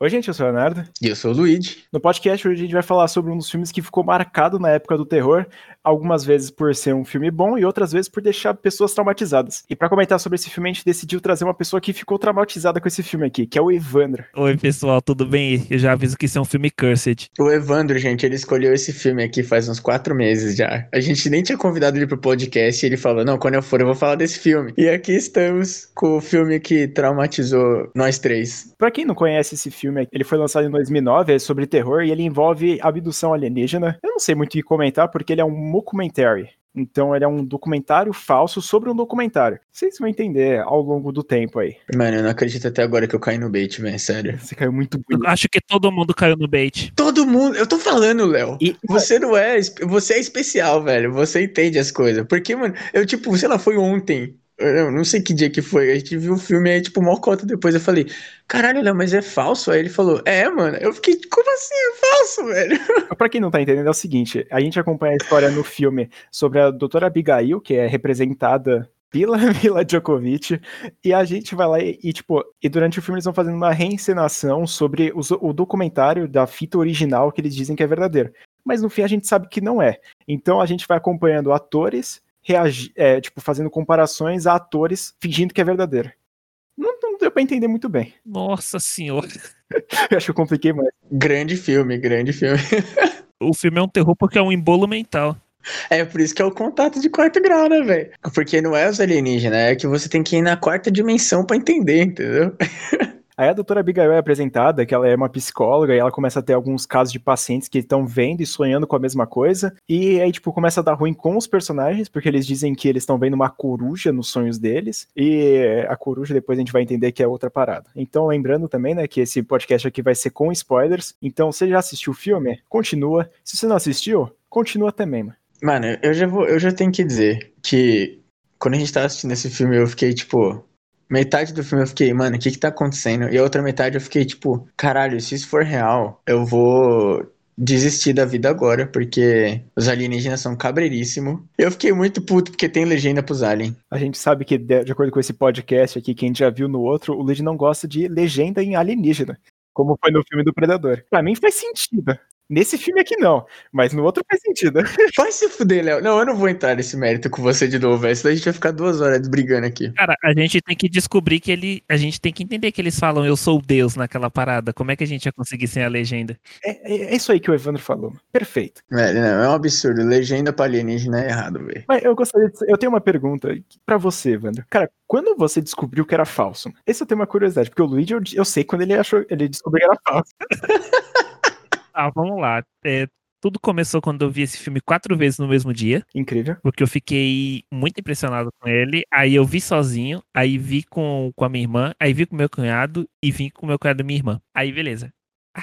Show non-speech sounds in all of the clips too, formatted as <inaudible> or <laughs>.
Oi, gente, eu sou o Leonardo. E eu sou o Luigi. No podcast hoje a gente vai falar sobre um dos filmes que ficou marcado na época do terror, algumas vezes por ser um filme bom e outras vezes por deixar pessoas traumatizadas. E para comentar sobre esse filme, a gente decidiu trazer uma pessoa que ficou traumatizada com esse filme aqui, que é o Evandro. Oi, pessoal, tudo bem? Eu já aviso que isso é um filme cursed. O Evandro, gente, ele escolheu esse filme aqui faz uns quatro meses já. A gente nem tinha convidado ele pro podcast e ele falou: Não, quando eu for, eu vou falar desse filme. E aqui estamos com o filme que traumatizou nós três. Pra quem não conhece esse filme, ele foi lançado em 2009, é sobre terror e ele envolve abdução alienígena. Eu não sei muito o que comentar porque ele é um mockumentary. Então ele é um documentário falso sobre um documentário. Vocês vão entender ao longo do tempo aí. Mano, eu não acredito até agora que eu caí no bait, velho, sério. Você caiu muito bonito. Eu acho que todo mundo caiu no bait. Todo mundo, eu tô falando, Léo. E você não é, você é especial, velho. Você entende as coisas. Porque, mano, eu tipo, sei lá, foi ontem. Eu não sei que dia que foi. A gente viu o filme aí, tipo, mó cota depois. Eu falei, caralho, Léo, mas é falso? Aí ele falou, é, mano. Eu fiquei, como assim é falso, velho? Pra quem não tá entendendo, é o seguinte: a gente acompanha a história no filme sobre a doutora Abigail, que é representada pela <laughs> Mila Djokovic, e a gente vai lá e, e, tipo, e durante o filme eles vão fazendo uma reencenação sobre o documentário da fita original que eles dizem que é verdadeiro. Mas no fim a gente sabe que não é. Então a gente vai acompanhando atores reagir, é, tipo, fazendo comparações a atores fingindo que é verdadeiro. Não, não deu pra entender muito bem. Nossa senhora. <laughs> eu acho que eu compliquei mais. Grande filme, grande filme. <laughs> o filme é um terror porque é um embolo mental. É por isso que é o contato de quarto grau, né, velho? Porque não é os alienígenas, é que você tem que ir na quarta dimensão para entender, entendeu? <laughs> Aí a doutora Abigail é apresentada, que ela é uma psicóloga, e ela começa a ter alguns casos de pacientes que estão vendo e sonhando com a mesma coisa. E aí, tipo, começa a dar ruim com os personagens, porque eles dizem que eles estão vendo uma coruja nos sonhos deles. E a coruja depois a gente vai entender que é outra parada. Então, lembrando também, né, que esse podcast aqui vai ser com spoilers. Então, você já assistiu o filme? Continua. Se você não assistiu, continua também, mano. Mano, eu já vou, eu já tenho que dizer que quando a gente tava assistindo esse filme, eu fiquei tipo, Metade do filme eu fiquei, mano, o que que tá acontecendo? E a outra metade eu fiquei, tipo, caralho, se isso for real, eu vou desistir da vida agora, porque os alienígenas são cabreiríssimos. Eu fiquei muito puto porque tem legenda pros aliens. A gente sabe que, de acordo com esse podcast aqui, que a gente já viu no outro, o Luigi não gosta de legenda em alienígena. Como foi no filme do Predador. Pra mim faz sentido. Nesse filme aqui não, mas no outro faz sentido. <laughs> Vai se fuder, Léo. Não, eu não vou entrar nesse mérito com você de novo, velho. Senão a gente vai ficar duas horas brigando aqui. Cara, a gente tem que descobrir que ele. A gente tem que entender que eles falam eu sou Deus naquela parada. Como é que a gente ia conseguir sem a legenda? É, é, é isso aí que o Evandro falou. Perfeito. Velho, não, é um absurdo. Legenda pra alienígena é errado, velho. Mas eu gostaria de... Eu tenho uma pergunta para você, Evandro. Cara, quando você descobriu que era falso? Esse eu tenho uma curiosidade, porque o Luigi eu, eu sei quando ele achou. Ele descobriu que era falso. <laughs> ah, vamos lá. É, tudo começou quando eu vi esse filme quatro vezes no mesmo dia. Incrível. Porque eu fiquei muito impressionado com ele. Aí eu vi sozinho, aí vi com, com a minha irmã, aí vi com meu cunhado e vim com meu cunhado e minha irmã. Aí, beleza.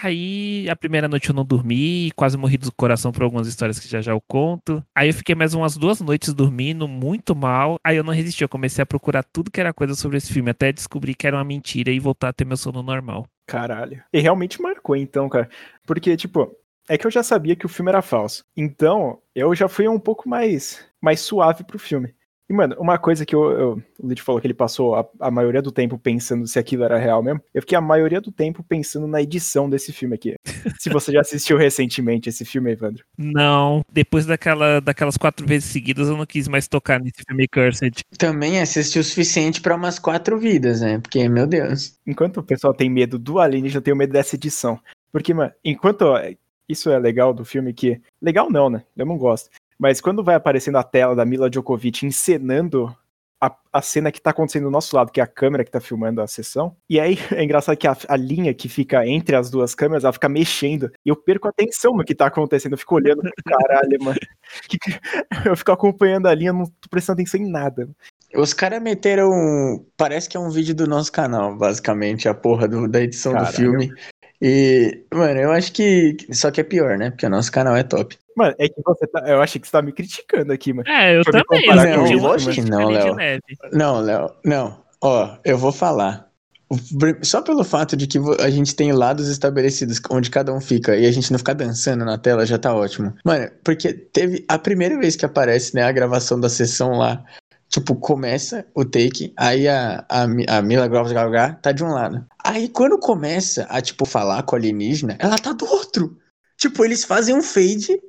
Aí, a primeira noite eu não dormi, quase morri do coração por algumas histórias que já já eu conto. Aí eu fiquei mais umas duas noites dormindo, muito mal. Aí eu não resisti, eu comecei a procurar tudo que era coisa sobre esse filme, até descobrir que era uma mentira e voltar a ter meu sono normal. Caralho. E realmente marcou então, cara. Porque, tipo, é que eu já sabia que o filme era falso. Então, eu já fui um pouco mais, mais suave pro filme. E, mano, uma coisa que eu, eu, o Lid falou que ele passou a, a, maioria do tempo pensando se aquilo era real mesmo. Eu fiquei a maioria do tempo pensando na edição desse filme aqui. <laughs> se você já assistiu recentemente esse filme, Evandro. Não, depois daquela, daquelas quatro vezes seguidas eu não quis mais tocar nesse filme Cursed. Também assisti o suficiente para umas quatro vidas, né? Porque, meu Deus. Enquanto o pessoal tem medo do alienígena, eu tenho medo dessa edição. Porque, mano, enquanto isso é legal do filme que. Legal não, né? Eu não gosto. Mas quando vai aparecendo a tela da Mila Djokovic encenando a, a cena que tá acontecendo do nosso lado, que é a câmera que tá filmando a sessão, e aí <laughs> é engraçado que a, a linha que fica entre as duas câmeras, ela fica mexendo, e eu perco a atenção no que tá acontecendo, eu fico olhando, caralho, mano. <laughs> Que, <laughs> eu fico acompanhando a linha, não tô prestando atenção em nada. Os caras meteram. Parece que é um vídeo do nosso canal, basicamente, a porra do, da edição Caralho. do filme. E, mano, eu acho que. Só que é pior, né? Porque o nosso canal é top. Mano, é que você tá. Eu achei que você tá me criticando aqui, mano. É, eu também. Não, eu acho que não, Léo. Não, Léo. Não. Ó, eu vou falar. Só pelo fato de que a gente tem lados estabelecidos onde cada um fica e a gente não ficar dançando na tela já tá ótimo. Mano, porque teve a primeira vez que aparece, né, a gravação da sessão lá Tipo, começa o take, aí a, a, a Mila Groves tá de um lado. Aí quando começa a, tipo, falar com a alienígena, ela tá do outro. Tipo, eles fazem um fade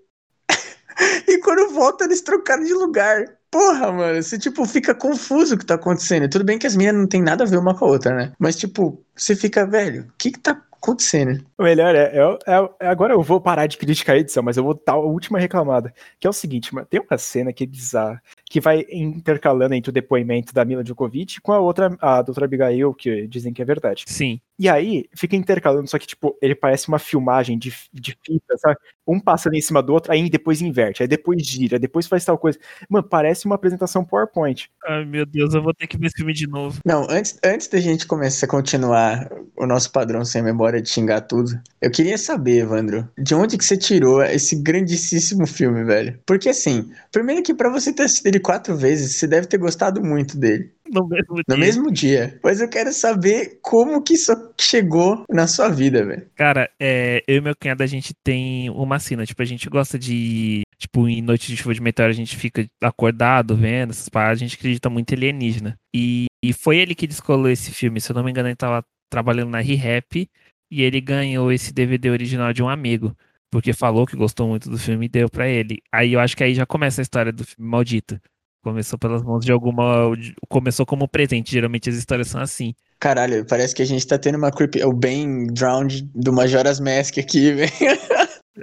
<laughs> e quando volta eles trocaram de lugar. Porra, mano, você, tipo, fica confuso o que tá acontecendo. Tudo bem que as meninas não tem nada a ver uma com a outra, né? Mas, tipo, você fica, velho, o que que tá acontecendo? O melhor é, é, é, Agora eu vou parar de criticar a edição, mas eu vou dar a última reclamada. Que é o seguinte, mano, tem uma cena que é bizarra, que vai intercalando entre o depoimento da Mila Djokovic com a outra, a doutora Abigail, que dizem que é verdade. Sim. E aí, fica intercalando, só que, tipo, ele parece uma filmagem de, de fita, sabe? Um passando em cima do outro, aí depois inverte, aí depois gira, depois faz tal coisa. Mano, parece uma apresentação PowerPoint. Ai, meu Deus, eu vou ter que ver esse filme de novo. Não, antes, antes da gente começar a continuar o nosso padrão sem memória de xingar tudo, eu queria saber, Evandro, de onde que você tirou esse grandíssimo filme, velho? Porque, assim, primeiro que para você ter assistido ele quatro vezes, você deve ter gostado muito dele. <laughs> No mesmo dia. No mesmo dia. Mas eu quero saber como que isso chegou na sua vida, velho. Cara, é, eu e meu cunhado, a gente tem uma cena. Tipo, a gente gosta de. Tipo, em noite de chuva de meteoro, a gente fica acordado vendo essas paradas. A gente acredita muito em alienígena. E, e foi ele que descolou esse filme. Se eu não me engano, ele tava trabalhando na ReHap. E ele ganhou esse DVD original de um amigo. Porque falou que gostou muito do filme e deu para ele. Aí eu acho que aí já começa a história do filme Maldito. Começou pelas mãos de alguma. Começou como presente. Geralmente as histórias são assim. Caralho, parece que a gente tá tendo uma creepy. O bem drowned do Majora's Mask aqui, <laughs> velho.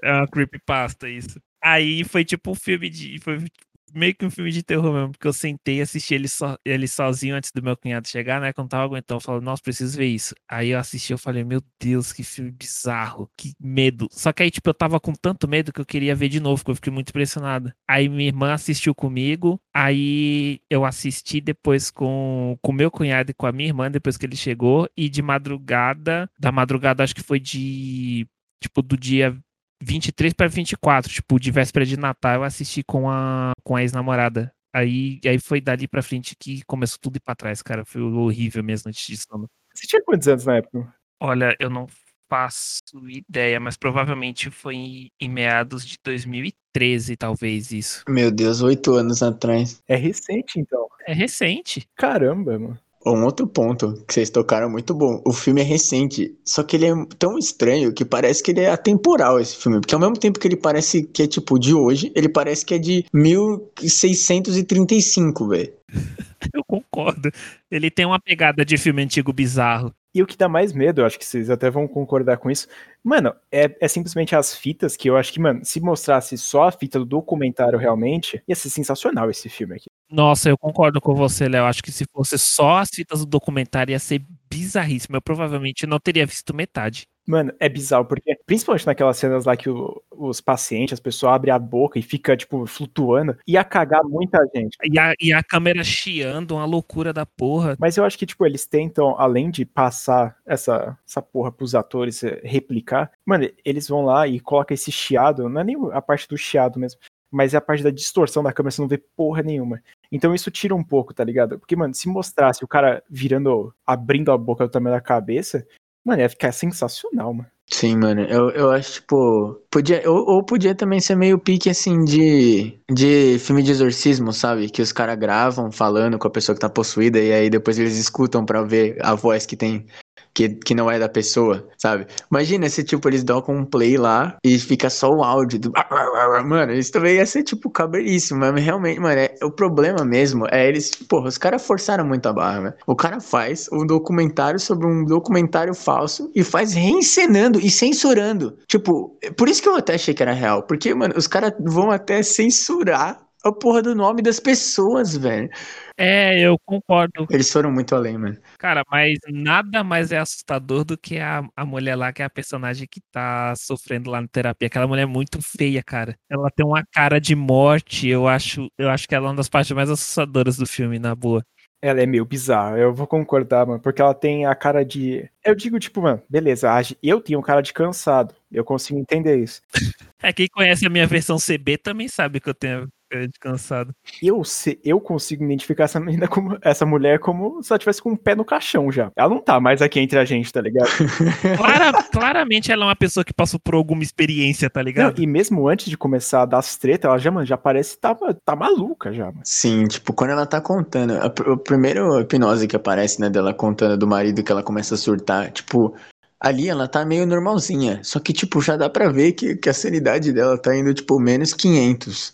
É uma creepypasta isso. Aí foi tipo um filme de. Foi meio que um filme de terror mesmo, porque eu sentei e assisti ele, so, ele sozinho antes do meu cunhado chegar, né? Quando tava aguentando, eu falei, nossa, preciso ver isso. Aí eu assisti, eu falei, meu Deus, que filme bizarro, que medo. Só que aí, tipo, eu tava com tanto medo que eu queria ver de novo, porque eu fiquei muito impressionado. Aí minha irmã assistiu comigo, aí eu assisti depois com o meu cunhado e com a minha irmã, depois que ele chegou, e de madrugada, da madrugada acho que foi de, tipo, do dia 23 para 24, tipo, de véspera de Natal, eu assisti com a, com a ex-namorada. Aí, aí foi dali pra frente que começou tudo ir pra trás, cara. Foi horrível mesmo antes de sono. Você tinha quantos anos na época? Olha, eu não faço ideia, mas provavelmente foi em meados de 2013, talvez isso. Meu Deus, oito anos atrás. É recente, então. É recente. Caramba, mano. Um outro ponto que vocês tocaram muito bom. O filme é recente, só que ele é tão estranho que parece que ele é atemporal esse filme. Porque ao mesmo tempo que ele parece que é tipo de hoje, ele parece que é de 1635, velho. <laughs> Eu concordo. Ele tem uma pegada de filme antigo bizarro. E o que dá mais medo, eu acho que vocês até vão concordar com isso, mano, é, é simplesmente as fitas que eu acho que, mano, se mostrasse só a fita do documentário realmente, ia ser sensacional esse filme aqui. Nossa, eu concordo com você, Léo. Acho que se fosse só as fitas do documentário ia ser bizarríssimo. Eu provavelmente não teria visto metade. Mano, é bizarro, porque principalmente naquelas cenas lá que o, os pacientes, as pessoas abrem a boca e fica, tipo, flutuando, ia cagar muita gente. E a, e a câmera chiando, uma loucura da porra. Mas eu acho que, tipo, eles tentam, além de passar essa, essa porra pros atores replicar, mano, eles vão lá e colocam esse chiado, não é nem a parte do chiado mesmo, mas é a parte da distorção da câmera, você não vê porra nenhuma. Então isso tira um pouco, tá ligado? Porque, mano, se mostrasse o cara virando, abrindo a boca do tamanho da cabeça, Mano, ia ficar sensacional, mano. Sim, mano, eu, eu acho, tipo, podia, ou, ou podia também ser meio pique, assim, de, de filme de exorcismo, sabe? Que os caras gravam falando com a pessoa que tá possuída e aí depois eles escutam pra ver a voz que tem que, que não é da pessoa, sabe? Imagina se, tipo, eles dão com um play lá e fica só o áudio do. <laughs> Mano, isso também ia ser, tipo, caberíssimo. Mas realmente, mano, é, o problema mesmo é eles. Porra, os caras forçaram muito a barra, né? O cara faz um documentário sobre um documentário falso e faz reencenando e censurando. Tipo, por isso que eu até achei que era real. Porque, mano, os caras vão até censurar a porra do nome das pessoas, velho. É, eu concordo. Eles foram muito além, mano. Cara, mas nada mais é assustador do que a, a mulher lá, que é a personagem que tá sofrendo lá na terapia. Aquela mulher é muito feia, cara. Ela tem uma cara de morte. Eu acho, eu acho que ela é uma das partes mais assustadoras do filme, na boa. Ela é meio bizarra, eu vou concordar, mano, porque ela tem a cara de. Eu digo, tipo, mano, beleza, eu tenho cara de cansado, eu consigo entender isso. <laughs> É, quem conhece a minha versão CB também sabe que eu tenho é descansado. Eu, se, eu consigo identificar essa menina como essa mulher como se ela tivesse com um pé no caixão já. Ela não tá mais aqui entre a gente, tá ligado? <laughs> Clara, claramente ela é uma pessoa que passou por alguma experiência, tá ligado? Não, e mesmo antes de começar a dar as tretas, ela já, mano, já parece que tá, tá maluca já, mano. Sim, tipo, quando ela tá contando, a, o primeiro hipnose que aparece, né, dela contando do marido que ela começa a surtar, tipo, ali ela tá meio normalzinha. Só que, tipo, já dá pra ver que, que a sanidade dela tá indo, tipo, menos 500.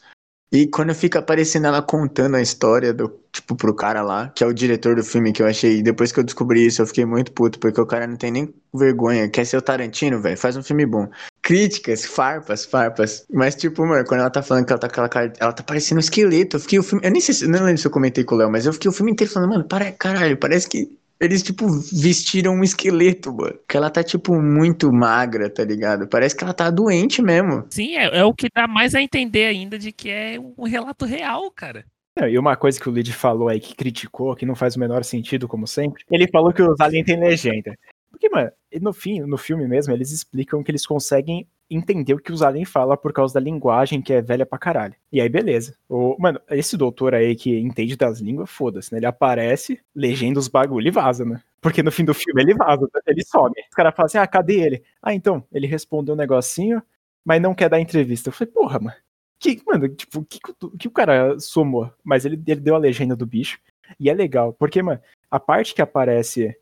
E quando fica aparecendo ela contando a história do, tipo, pro cara lá, que é o diretor do filme, que eu achei, depois que eu descobri isso, eu fiquei muito puto, porque o cara não tem nem vergonha, quer ser o Tarantino, velho, faz um filme bom. Críticas, farpas, farpas. Mas, tipo, mano, quando ela tá falando que ela tá com aquela cara, ela tá parecendo um esqueleto, eu fiquei o filme, eu nem sei se, não lembro se eu comentei com o Léo, mas eu fiquei o filme inteiro falando, mano, para, caralho, parece que eles, tipo, vestiram um esqueleto, mano. Que ela tá, tipo, muito magra, tá ligado? Parece que ela tá doente mesmo. Sim, é, é o que dá mais a entender ainda de que é um relato real, cara. É, e uma coisa que o Lid falou aí que criticou, que não faz o menor sentido, como sempre, ele falou que os aliens têm legenda. Porque, mano, no fim, no filme mesmo, eles explicam que eles conseguem entender o que os aliens falam por causa da linguagem que é velha pra caralho. E aí, beleza. O, mano, esse doutor aí que entende das línguas, foda-se, né? Ele aparece, legenda os bagulho e vaza, né? Porque no fim do filme ele vaza, ele some. Os caras falam assim, ah, cadê ele? Ah, então, ele respondeu um negocinho, mas não quer dar entrevista. Eu falei, porra, mano. Que, mano, tipo, que, que o cara somou? Mas ele, ele deu a legenda do bicho. E é legal, porque, mano, a parte que aparece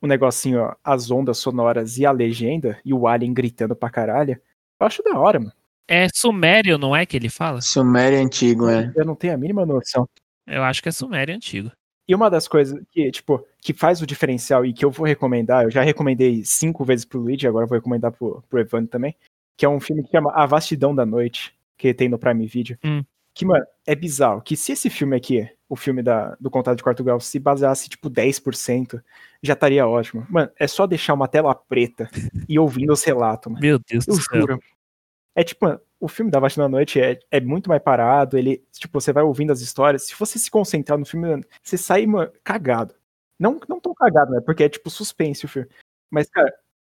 o negocinho, ó, as ondas sonoras e a legenda, e o alien gritando pra caralho, eu acho da hora, mano. É sumério, não é que ele fala? Sumério antigo, é. Eu não tenho a mínima noção. Eu acho que é sumério antigo. E uma das coisas que, tipo, que faz o diferencial e que eu vou recomendar, eu já recomendei cinco vezes pro Luigi, agora vou recomendar pro, pro Evandro também, que é um filme que chama A Vastidão da Noite, que tem no Prime Video. Hum. Que, mano, é bizarro. Que se esse filme aqui, o filme da, do Contato de Quarto Grau, se baseasse, tipo, 10%, já estaria ótimo. Mano, é só deixar uma tela preta <laughs> e ouvindo os relatos, mano. Meu Deus Eu do céu. juro. É tipo, mano, o filme da Vastidão da Noite é, é muito mais parado, ele, tipo, você vai ouvindo as histórias. Se você se concentrar no filme, mano, você sai, mano, cagado. Não, não tão cagado, né? Porque é tipo suspense o filme. Mas, cara,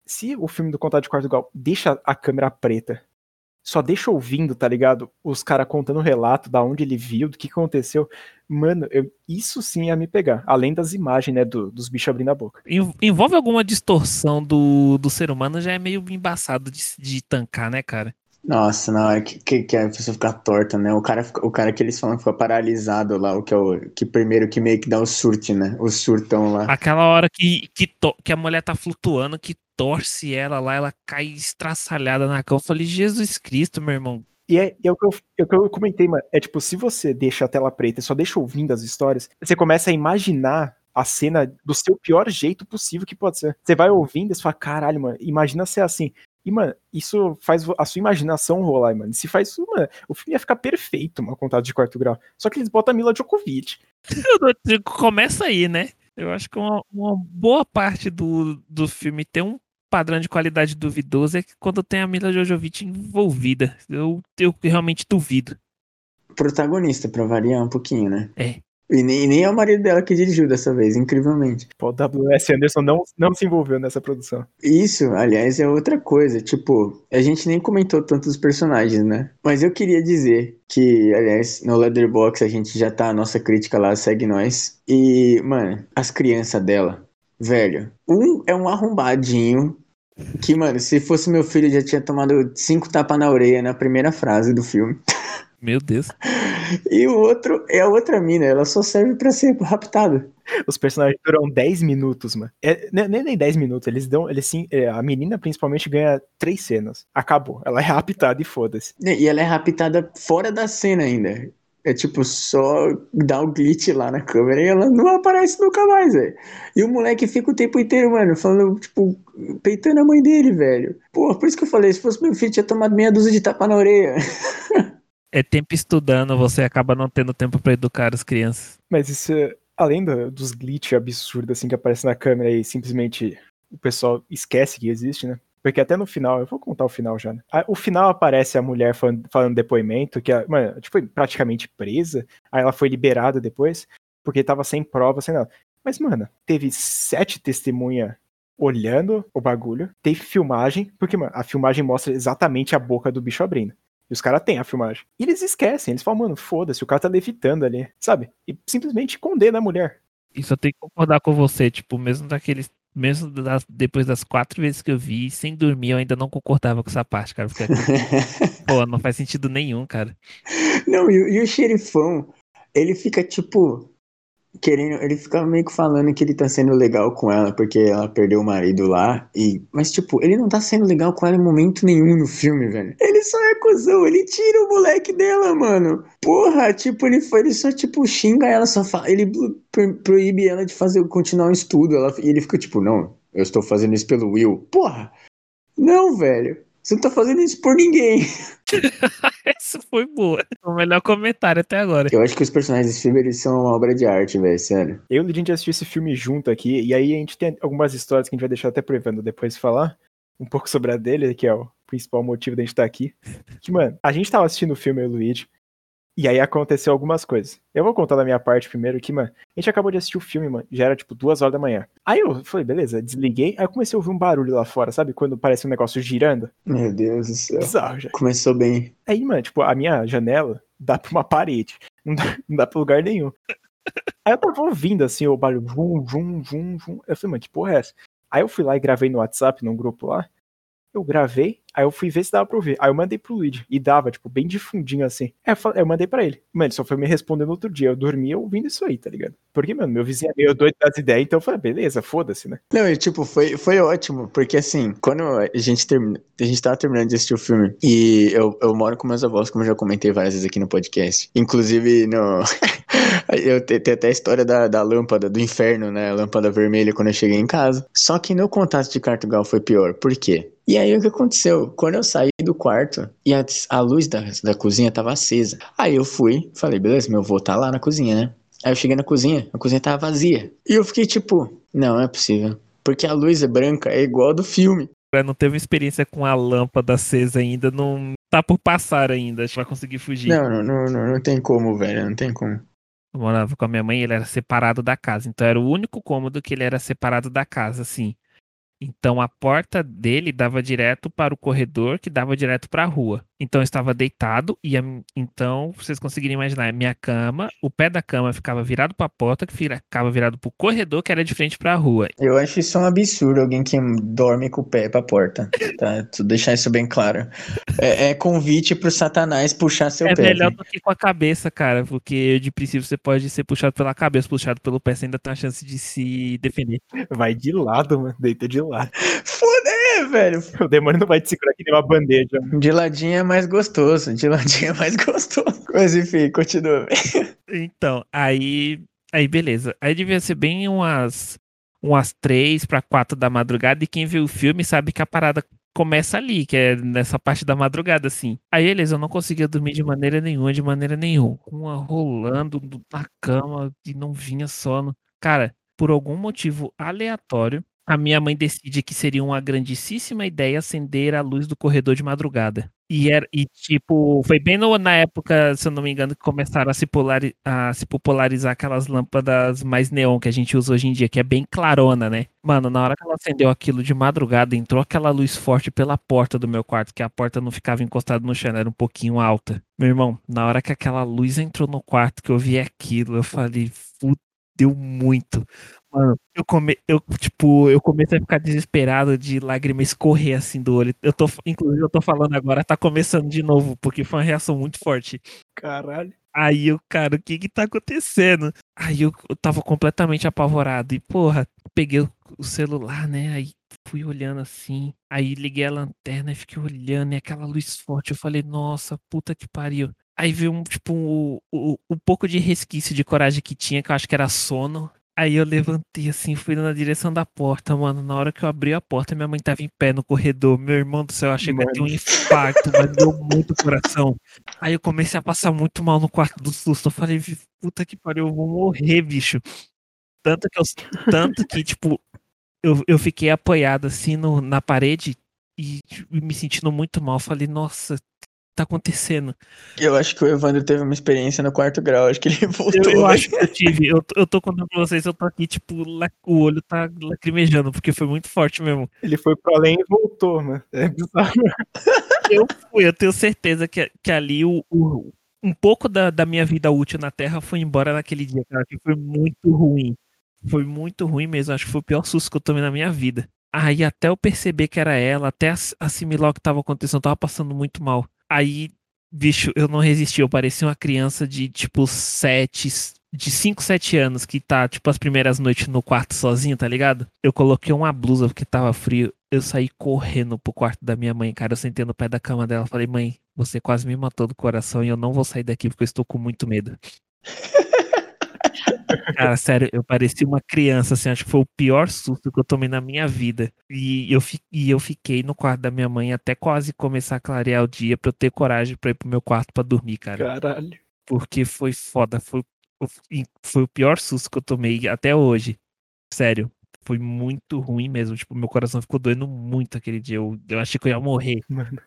se o filme do Contato de Quarto Grau deixa a câmera preta, só deixa ouvindo, tá ligado? Os caras contando o relato da onde ele viu, do que aconteceu. Mano, eu- isso sim ia me pegar. Além das imagens, né, do- dos bichos abrindo a boca. En- Envolve alguma distorção do, do ser humano, já é meio embaçado de, de tancar, né, cara? Nossa, na hora que, que, que a pessoa fica torta, né? O cara, o cara que eles falam que fica paralisado lá, o que é o que primeiro que meio que dá o surte, né? O surtão lá. Aquela hora que, que, to- que a mulher tá flutuando, que torce ela lá, ela cai estraçalhada na cama. Eu falei, Jesus Cristo, meu irmão. E é, é o, que eu, é o que eu comentei, mano. É tipo, se você deixa a tela preta e só deixa ouvindo as histórias, você começa a imaginar a cena do seu pior jeito possível que pode ser. Você vai ouvindo e você fala, caralho, mano, imagina ser assim. E, mano, isso faz a sua imaginação rolar, mano. Se faz isso, mano, o filme ia ficar perfeito, uma contato de quarto grau. Só que eles botam a Mila Djokovic. <laughs> Começa aí, né? Eu acho que uma, uma boa parte do, do filme tem um padrão de qualidade duvidoso é que quando tem a Mila Jojovic envolvida. Eu, eu realmente duvido. Protagonista, pra variar um pouquinho, né? É. E nem, nem é o marido dela que dirigiu dessa vez, incrivelmente. O W.S. Anderson não, não se envolveu nessa produção. Isso, aliás, é outra coisa. Tipo, a gente nem comentou tanto os personagens, né? Mas eu queria dizer que, aliás, no Leatherbox a gente já tá, a nossa crítica lá segue nós. E, mano, as crianças dela, velho, um é um arrombadinho. Que, mano, se fosse meu filho, já tinha tomado cinco tapas na orelha na primeira frase do filme. Meu Deus. E o outro é a outra mina, ela só serve pra ser raptada. Os personagens duram 10 minutos, mano. É, nem, nem- nem 10 minutos, eles dão. Eles sim. é, a menina principalmente ganha três cenas. Acabou. Ela é raptada e foda-se. E ela é raptada fora da cena ainda. É tipo, só dá o glitch lá na câmera e ela não aparece nunca mais, velho. E o moleque fica o tempo inteiro, mano, falando, tipo, peitando a mãe dele, velho. Pô, por isso que eu falei, se fosse meu filho, tinha tomado meia dúzia de tapa na orelha. É tempo estudando, você acaba não tendo tempo pra educar as crianças. Mas isso, é- além do- dos glitch absurdos assim que aparecem na câmera e simplesmente o pessoal esquece que existe, né? Porque até no final, eu vou contar o final já, né? O final aparece a mulher falando, falando depoimento, que mano, tipo, foi praticamente presa, aí ela foi liberada depois, porque tava sem prova, sem nada. Mas, mano, teve sete testemunhas olhando o bagulho, teve filmagem, porque, mano, a filmagem mostra exatamente a boca do bicho abrindo. E os caras têm a filmagem. E eles esquecem, eles falam, mano, foda-se, o cara tá levitando ali, sabe? E simplesmente condena a mulher. Isso eu tenho que concordar com você, tipo, mesmo daqueles. Mesmo das- depois das quatro vezes que eu vi, sem dormir, eu ainda não concordava com essa parte, cara. Porque, <laughs> pô, não faz sentido nenhum, cara. Não, e, e o xerifão, ele fica tipo. Querendo, ele fica meio que falando que ele tá sendo legal com ela porque ela perdeu o marido lá. E, mas, tipo, ele não tá sendo legal com ela em momento nenhum no filme, velho. Ele só é cuzão, ele tira o moleque dela, mano. Porra, tipo, ele, foi, ele só, tipo, xinga ela, só fala, ele pro- pro- proíbe ela de fazer, continuar o estudo. Ela, e ele fica tipo, não, eu estou fazendo isso pelo Will. Porra, não, velho. Você não tá fazendo isso por ninguém. <laughs> Essa foi boa. O melhor comentário até agora. Eu acho que os personagens desse filme, eles são uma obra de arte, velho, sério. Eu e o Lidinho assistiu esse filme junto aqui, e aí a gente tem algumas histórias que a gente vai deixar até pro Evandro depois falar, um pouco sobre a dele, que é o principal motivo da gente estar aqui. Que, mano, a gente tava assistindo o filme, eu e o Luigi, e aí aconteceu algumas coisas. Eu vou contar da minha parte primeiro, que, mano, a gente acabou de assistir o filme, mano, já era tipo duas horas da manhã. Aí eu falei, beleza, desliguei, aí eu comecei a ouvir um barulho lá fora, sabe? Quando parece um negócio girando. Meu Deus do céu. Bizarro já. Começou bem. Aí, mano, tipo, a minha janela dá pra uma parede. <laughs> Não dá, não dá pra lugar nenhum. Aí eu tava ouvindo, assim, o barulho, vum, vum, vum, vum. Eu falei, mano, que porra é essa? Aí eu fui lá e gravei no WhatsApp, num grupo lá. Eu gravei, aí eu fui ver se dava pra ouvir. Aí eu mandei pro Luigi. E dava, tipo, bem de fundinho, assim. Aí eu, falei- eu mandei pra ele. Mano, ele só foi me responder no outro dia. Eu dormia ouvindo isso aí, tá ligado? Porque, mano, meu vizinho é meio doido das ideias, então eu falei, beleza, foda-se, né? Não, e tipo, foi, foi ótimo, porque assim, quando a gente termina, a gente tava terminando de assistir o filme, e eu, eu moro com meus avós, como eu já comentei várias vezes aqui no podcast. Inclusive, no. <laughs> eu te- tem até a história da, da lâmpada do inferno, né? A lâmpada vermelha quando eu cheguei em casa. Só que no contato de Cartugal foi pior. Por quê? E aí o que aconteceu? Quando eu saí do quarto e a, a luz da, da cozinha tava acesa. Aí eu fui, falei, beleza, meu avô tá lá na cozinha, né? Aí eu cheguei na cozinha, a cozinha tava vazia. E eu fiquei tipo, não, não é possível. Porque a luz é branca, é igual a do filme. Não teve experiência com a lâmpada acesa ainda, não tá por passar ainda. Acho que vai conseguir fugir. Não, não, não, não, não tem como, velho, não tem como. Eu morava com a minha mãe, ele era separado da casa. Então era o único cômodo que ele era separado da casa, assim. Então a porta dele dava direto para o corredor, que dava direto para a rua. Então eu estava deitado e a- então vocês conseguirem imaginar, a minha cama, o pé da cama ficava virado para a porta, que ficava virado para o corredor, que era de frente para a rua. Eu acho isso um absurdo, alguém que dorme com o pé pra porta. Tá? Deixar isso bem claro. É, é convite pro satanás puxar seu é pé. melhor velho. do que com a cabeça, cara, porque de princípio você pode ser puxado pela cabeça, puxado pelo pé, você ainda tem a chance de se defender. Vai de lado, mano, deita de lado. Foda, é, velho. O demônio não vai te segurar que nem uma bandeja. De ladinho é mais gostoso. De ladinho é mais <laughs> gostoso. Mas enfim, continua. Então, aí, aí beleza. Aí devia ser bem umas umas três para quatro da madrugada e quem viu o filme sabe que a parada começa ali, que é nessa parte da madrugada assim. Aí beleza, eu não conseguia dormir de maneira nenhuma, de maneira nenhuma, uma rolando na cama e não vinha sono. Cara, por algum motivo aleatório, a minha mãe decide que seria uma grandíssima ideia acender a luz do corredor de madrugada. E, era, e tipo, foi bem no- na época, se eu não me engano, que começaram a se, polari- a se popularizar aquelas lâmpadas mais neon que a gente usa hoje em dia, que é bem clarona, né? Mano, na hora que ela acendeu aquilo de madrugada, entrou aquela luz forte pela porta do meu quarto, que a porta não ficava encostada no chão, era um pouquinho alta. Meu irmão, na hora que aquela luz entrou no quarto, que eu vi aquilo, eu falei, fudeu muito. Mano, eu come, eu tipo, eu comecei a ficar desesperado de lágrima escorrer assim do olho. Eu tô, inclusive eu tô falando agora, tá começando de novo, porque foi uma reação muito forte. Caralho. Aí eu, cara, o que que tá acontecendo? Aí eu, eu tava completamente apavorado e, porra, peguei o, o celular, né? Aí fui olhando assim, aí liguei a lanterna e fiquei olhando e aquela luz forte, eu falei, nossa, puta que pariu. Aí veio um, tipo, um, um, um pouco de resquício de coragem que tinha, que eu acho que era sono. Aí eu levantei assim, fui na direção da porta, mano. Na hora que eu abri a porta, minha mãe tava em pé no corredor. Meu irmão do céu, eu achei que ia ter um infarto, mas deu muito coração. Aí eu comecei a passar muito mal no quarto do susto. Eu falei, "Vi- puta que pariu, eu vou morrer, bicho. Tanto que, eu, tanto que tipo, eu, eu fiquei apoiado assim no, na parede e tipo, me sentindo muito mal. Eu falei, nossa, tá acontecendo? Eu acho que o Evandro teve uma experiência no quarto grau, acho que ele voltou. Eu, eu né? acho que eu tive. Eu, eu tô contando pra vocês, eu tô aqui, tipo, o olho tá lacrimejando, porque foi muito forte mesmo. Ele foi pro além e voltou, mano. É bizarro. Eu fui, eu tenho certeza que, que ali o, o- um pouco da, da minha vida útil na Terra foi embora naquele dia, cara, que foi muito ruim. Foi muito ruim mesmo, acho que foi o pior susto que eu tomei na minha vida. Aí até eu perceber que era ela, até ass- assimilar o que tava acontecendo, eu tava passando muito mal. Aí, bicho, eu não resisti, eu parecia uma criança de tipo sete, de 5, 7 anos que tá, tipo, as primeiras noites no quarto sozinho, tá ligado? Eu coloquei uma blusa porque tava frio. Eu saí correndo pro quarto da minha mãe, cara. Eu sentei no pé da cama dela. Falei, mãe, você quase me matou do coração e eu não vou sair daqui porque eu estou com muito medo. <laughs> Cara, sério, eu parecia uma criança, assim, acho que foi o pior susto que eu tomei na minha vida. E eu, fi- e eu fiquei no quarto da minha mãe até quase começar a clarear o dia pra eu ter coragem pra ir pro meu quarto pra dormir, cara Caralho. porque foi foda, foi, foi o pior susto que eu tomei até hoje. Sério, foi muito ruim mesmo. Tipo, meu coração ficou doendo muito aquele dia. Eu, eu achei que eu ia morrer. Mano,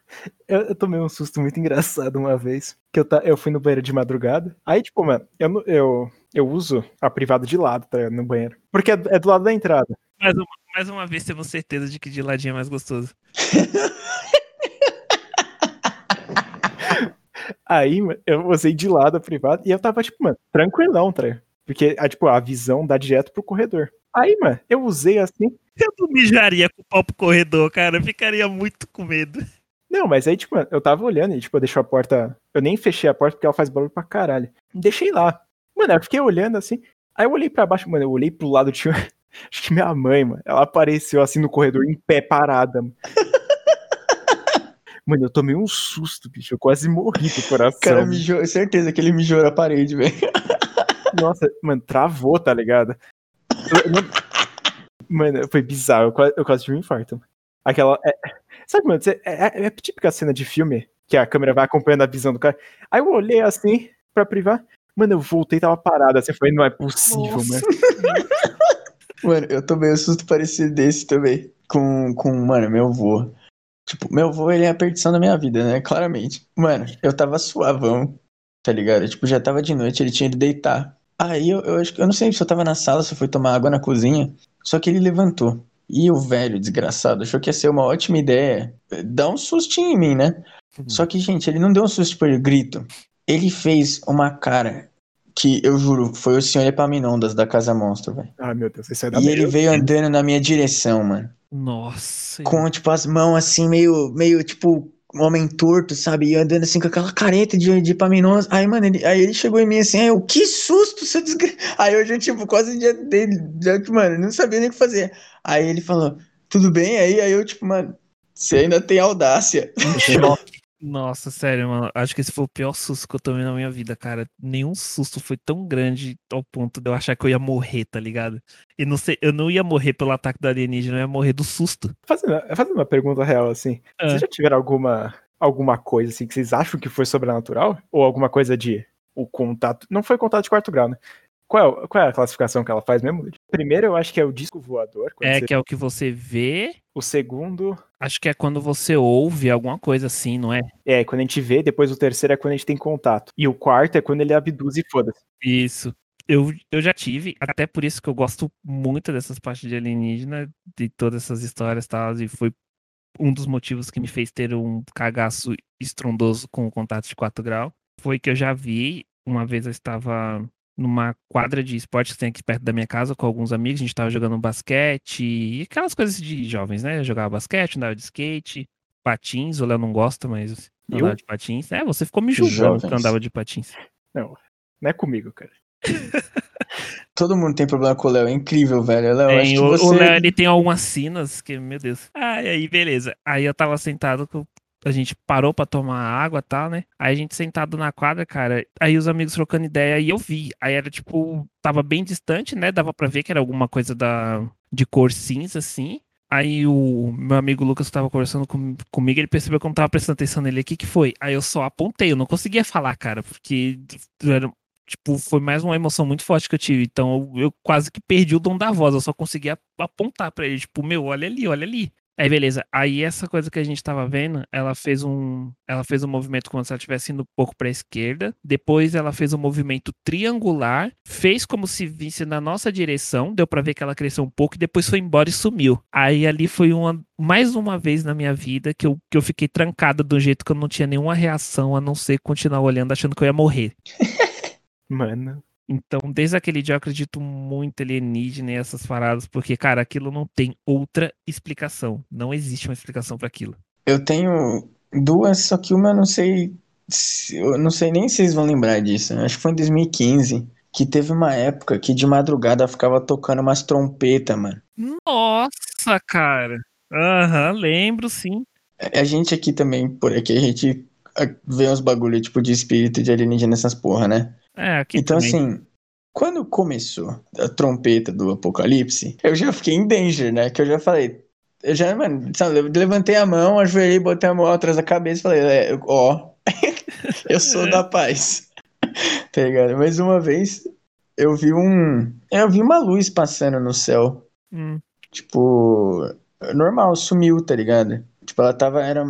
eu, eu tomei um susto muito engraçado uma vez. Que eu, ta, eu fui no banheiro de madrugada. Aí, tipo, mano, eu, eu, eu uso a privada de lado, tá? No banheiro. Porque é, é do lado da entrada. Mais uma, mais uma vez temos certeza de que de ladinho é mais gostoso. <laughs> Aí, mano, eu usei de lado a privada e eu tava, tipo, mano, tranquilão, tá? Porque, tipo, a visão dá direto pro corredor. Aí, mano, eu usei assim. Eu não mijaria com o pau pro corredor, cara. Eu ficaria muito com medo. Não, mas aí, tipo, eu tava olhando e, tipo, eu deixei a porta. Eu nem fechei a porta porque ela faz barulho pra caralho. Deixei lá. Mano, eu fiquei olhando assim. Aí eu olhei pra baixo, mano, eu olhei pro lado, tinha. <laughs> Acho que minha mãe, mano, ela apareceu assim no corredor, em pé, parada. Mano, <laughs> Mano, eu tomei um susto, bicho. Eu quase morri do coração. O cara mijou, certeza que ele mijou na parede, velho. Nossa, mano, travou, tá ligado? Mano, foi bizarro. Eu quase, eu quase tive um infarto. Aquela. é- Sabe, mano, é, é, é a típica cena de filme que a câmera vai acompanhando a visão do cara. Aí eu olhei assim pra privar. Mano, eu voltei e tava parado. Assim, eu falei, não é possível, Nossa. mano. Mano, eu tomei um susto parecido desse também. Com, com, mano, meu avô. Tipo, meu avô, ele é a perdição da minha vida, né? Claramente. Mano, eu tava suavão, tá ligado? Tipo, já tava de noite, ele tinha ido deitar. Aí eu, eu acho que, eu não sei se eu tava na sala, se eu fui tomar água na cozinha. Só que ele levantou. E o velho, desgraçado, achou que ia ser uma ótima ideia eh, dar um sustinho em mim, né? Só que, gente, ele não deu um susto por grito. Ele fez uma cara que, eu juro, foi o senhor Epaminondas da Casa Monstro, velho. Ah, meu Deus, isso é da E ele veio andando na minha direção, mano. Nossa. Com, tipo, as mãos assim, meio, meio, tipo, um homem torto, sabe? E andando assim com aquela careta de, de Epaminondas. Aí, mano, ele, aí ele chegou em mim assim, aí eu, que susto, seu desgra... <laughs> Aí eu já, tipo, quase já dele, já, mano, não sabia nem o que fazer. Aí ele falou, tudo bem? Aí, aí eu, tipo, mano, você ainda tem audácia. <laughs> <laughs> Nossa, sério, mano. Acho que esse foi o pior susto que eu tomei na minha vida, cara. Nenhum susto foi tão grande ao ponto de eu achar que eu ia morrer, tá ligado? E não sei, eu não ia morrer pelo ataque do alienígena, eu ia morrer do susto. Fazendo, fazendo uma pergunta real, assim. Ah. Vocês já tiveram alguma, alguma coisa, assim, que vocês acham que foi sobrenatural? Ou alguma coisa de. O contato. Não foi contato de quarto grau, né? Qual é, qual é a classificação que ela faz mesmo? Primeiro, eu acho que é o disco voador. É você- que é o que você vê. O segundo Acho que é quando você ouve alguma coisa assim, não é? é quando a gente vê, depois o terceiro é quando a gente tem contato. E o quarto é quando ele abduz e foda-se. Isso. Eu, eu já tive, até por isso que eu gosto muito dessas partes de alienígena, de todas essas histórias e tal, e foi um dos motivos que me fez ter um cagaço estrondoso com o contato de 4 grau. Foi que eu já vi, uma vez eu estava numa quadra de esporte que tem aqui perto da minha casa com alguns amigos, a gente estava jogando basquete e aquelas coisas de jovens, né? Eu jogava basquete, andava de skate, patins, o Léo não gosta, mas Eu? andava de patins. É, você ficou me julgando que andava de patins. Não é comigo, cara. <laughs> Todo mundo tem problema com o Léo, é incrível, velho. Léo, eu acho que o, você... o Léo, ele tem algumas cenas que, meu Deus. Ah, e aí, beleza. Aí eu tava sentado, com- a gente parou pra tomar água e tal, né? Aí a gente sentado na quadra, cara, aí os amigos trocando ideia e eu vi. Aí era tipo, tava bem distante, né? Dava pra ver que era alguma coisa da, de cor cinza, assim. Aí o meu amigo Lucas tava conversando com- comigo, ele percebeu que eu não tava prestando atenção nele. O que que foi? Aí eu só apontei, eu não conseguia falar, cara, porque era, tipo, foi mais uma emoção muito forte que eu tive. Então eu, eu quase que perdi o dom da voz, eu só conseguia apontar pra ele, tipo, meu, olha ali, olha ali. Aí beleza. Aí essa coisa que a gente tava vendo, ela fez um, ela fez um movimento como se ela estivesse indo um pouco para a esquerda. Depois ela fez um movimento triangular, fez como se visse na nossa direção, deu para ver que ela cresceu um pouco e depois foi embora e sumiu. Aí ali foi uma mais uma vez na minha vida que eu, que eu fiquei trancada do jeito que eu não tinha nenhuma reação a não ser continuar olhando achando que eu ia morrer. <laughs> Mano. Então, desde aquele dia eu acredito muito alienígena e essas paradas, porque, cara, aquilo não tem outra explicação. Não existe uma explicação para aquilo. Eu tenho duas, só que uma eu não sei. se- Eu não sei nem se vocês vão lembrar disso. Acho que foi em 2015. Que teve uma época que de madrugada ficava tocando umas trompetas, mano. Nossa, cara. Aham, lembro sim. A gente aqui também, por aqui, a gente ah, vê uns bagulho tipo de espírito de alienígena nessas porra, né? É, aqui Então, também. assim, quando começou a trompeta do apocalipse, eu já fiquei em danger, né? Que eu já falei. Eu já, mano, levantei a mão, ajoelhei, botei a mão atrás da cabeça e falei, é, ó, <laughs> eu sou da paz. <laughs> Tá ligado? Mas uma vez eu vi um. Eu vi uma luz passando no céu. Hum, Tipo, normal, sumiu, tá ligado? Tipo, ela tava, era,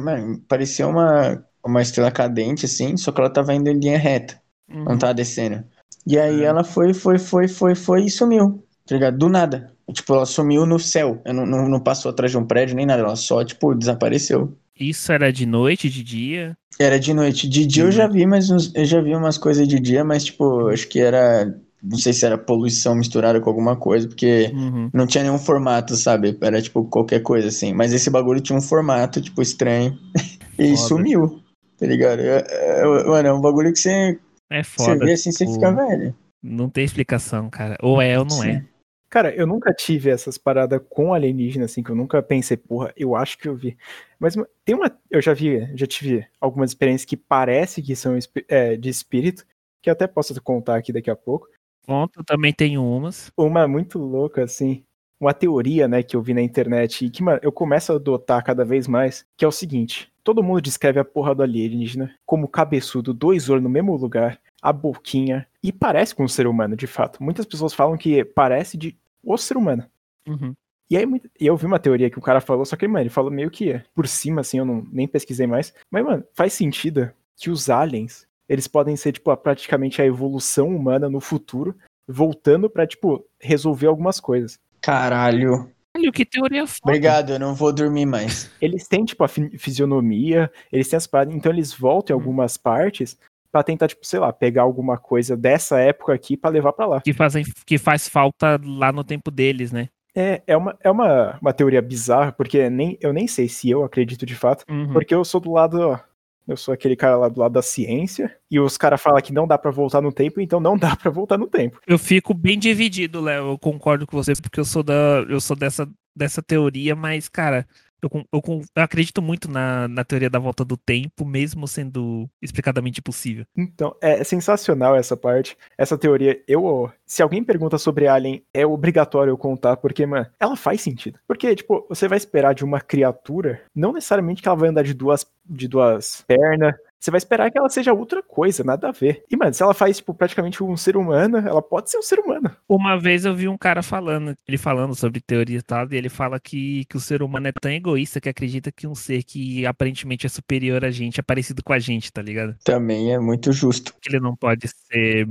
parecia uma, uma estrela cadente, assim, só que ela tava indo em linha reta uhum. não tava descendo. E aí É. ela foi, foi, foi, foi, foi e sumiu, tá ligado? Do nada. Tipo, ela sumiu no céu. Não, não, não passou atrás de um prédio nem nada, ela só, tipo, desapareceu. Isso era de noite, de dia? Era de noite. De dia eu já vi, mas eu já vi umas coisas de dia, mas, tipo, acho que era. Não sei se era poluição misturada com alguma coisa, porque Uhum. não tinha nenhum formato, sabe? Era, tipo, qualquer coisa assim. Mas esse bagulho tinha um formato, tipo, estranho. <laughs> E Foda. sumiu, tá ligado? É, é- mano, é um bagulho que você, É você foda. vê assim, você tipo, fica velho. Não tem explicação, cara. Ou é ou não é. Sim. Cara, eu nunca tive essas paradas com alienígena, assim, que eu nunca pensei, porra, eu acho que eu vi. Mas ma- tem uma. Eu já vi, já tive algumas experiências que parece que são é, de espírito, que eu até posso contar aqui daqui a pouco. Ponto, também tenho umas. Uma muito louca, assim, uma teoria, né, que eu vi na internet e que, mano, eu começo a adotar cada vez mais, que é o seguinte: todo mundo descreve a porra do alienígena como cabeçudo, dois olhos no mesmo lugar, a boquinha, e parece com um ser humano, de fato. Muitas pessoas falam que parece de o ser humano. Uhum. E aí eu vi uma teoria que o cara falou, só que, mano, ele falou meio que por cima, assim, eu não, nem pesquisei mais. Mas, mano, faz sentido que os aliens, eles podem ser, tipo, a- praticamente a evolução humana no futuro, voltando pra, tipo, resolver algumas coisas. Caralho. Olha, que teoria foda. Obrigado, eu não vou dormir mais. Eles têm, tipo, a fi- fisionomia, eles têm as paradas, então eles voltam em Hum. algumas partes pra tentar, tipo, sei lá, pegar alguma coisa dessa época aqui pra levar pra lá. Que, fazem, que faz falta lá no tempo deles, né? É, é, uma, é uma, uma teoria bizarra, porque nem, eu nem sei se eu acredito de fato, Uhum. Porque eu sou do lado, ó, eu sou aquele cara lá do lado da ciência, e os caras falam que não dá pra voltar no tempo, então não <laughs> dá pra voltar no tempo. Eu fico bem dividido, Léo. Eu concordo com você, porque eu sou da. Eu sou dessa, dessa teoria, mas, cara, eu, eu, eu acredito muito na, na teoria da volta do tempo, mesmo sendo explicadamente possível. Então, é sensacional essa parte, essa teoria. Eu, se alguém pergunta sobre Alien, é obrigatório eu contar, porque, mano, ela faz sentido. Porque, tipo, você vai esperar de uma criatura, não necessariamente que ela vai andar de duas, de duas pernas. Você vai esperar que ela seja outra coisa, nada a ver. E, mano, se ela faz, tipo, praticamente um ser humano, ela pode ser um ser humano. Uma vez eu vi um cara falando, ele falando sobre teoria e tal, e ele fala que, que o ser humano é tão egoísta que acredita que um ser que aparentemente é superior a gente é parecido com a gente, tá ligado? Também é muito justo. que ele não pode ser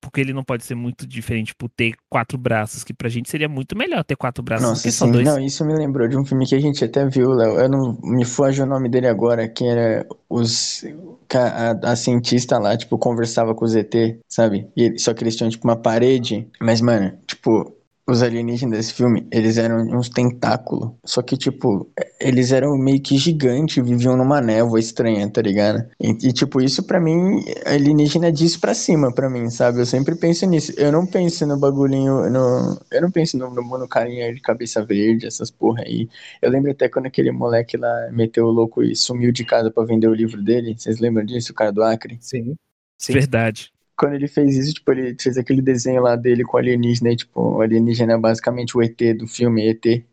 porque ele não pode ser muito diferente por ter quatro braços, que pra gente seria muito melhor ter quatro braços do Nossa, que só dois. Não, isso me lembrou de um filme que a gente até viu, Léo. Eu não me foge o nome dele agora, que era os. Que A, a cientista lá, tipo, conversava com os ET, sabe? E só que eles tinham, tipo, uma parede. Mas, mano, tipo, os alienígenas desse filme, eles eram uns tentáculos. Só que, tipo, eles eram meio que gigantes, viviam numa névoa estranha, tá ligado? E, e, tipo, isso pra mim, alienígena é disso pra cima, pra mim, sabe? Eu sempre penso nisso. Eu não penso no bagulhinho, no... eu não penso no, no, no carinha de cabeça verde, essas porra aí. Eu lembro até quando aquele moleque lá meteu o louco e sumiu de casa pra vender o livro dele. Vocês lembram disso, o cara do Acre? Sim. Sim. Verdade. Quando ele fez isso, tipo, ele fez aquele desenho lá dele com o alienígena, e, tipo, o alienígena é basicamente o ET do filme ET.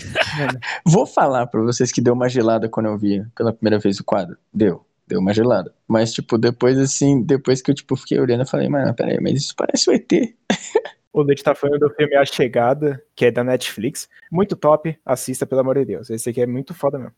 <laughs> Vou falar pra vocês que deu uma gelada quando eu vi pela primeira vez o quadro. Deu. Deu uma gelada. Mas, tipo, depois, assim, depois que eu, tipo, fiquei olhando, eu falei, mano, peraí, mas isso parece o ET. O Leite tá falando do filme A Chegada, que é da Netflix. Muito top, assista, pelo amor de Deus. Esse aqui é muito foda mesmo.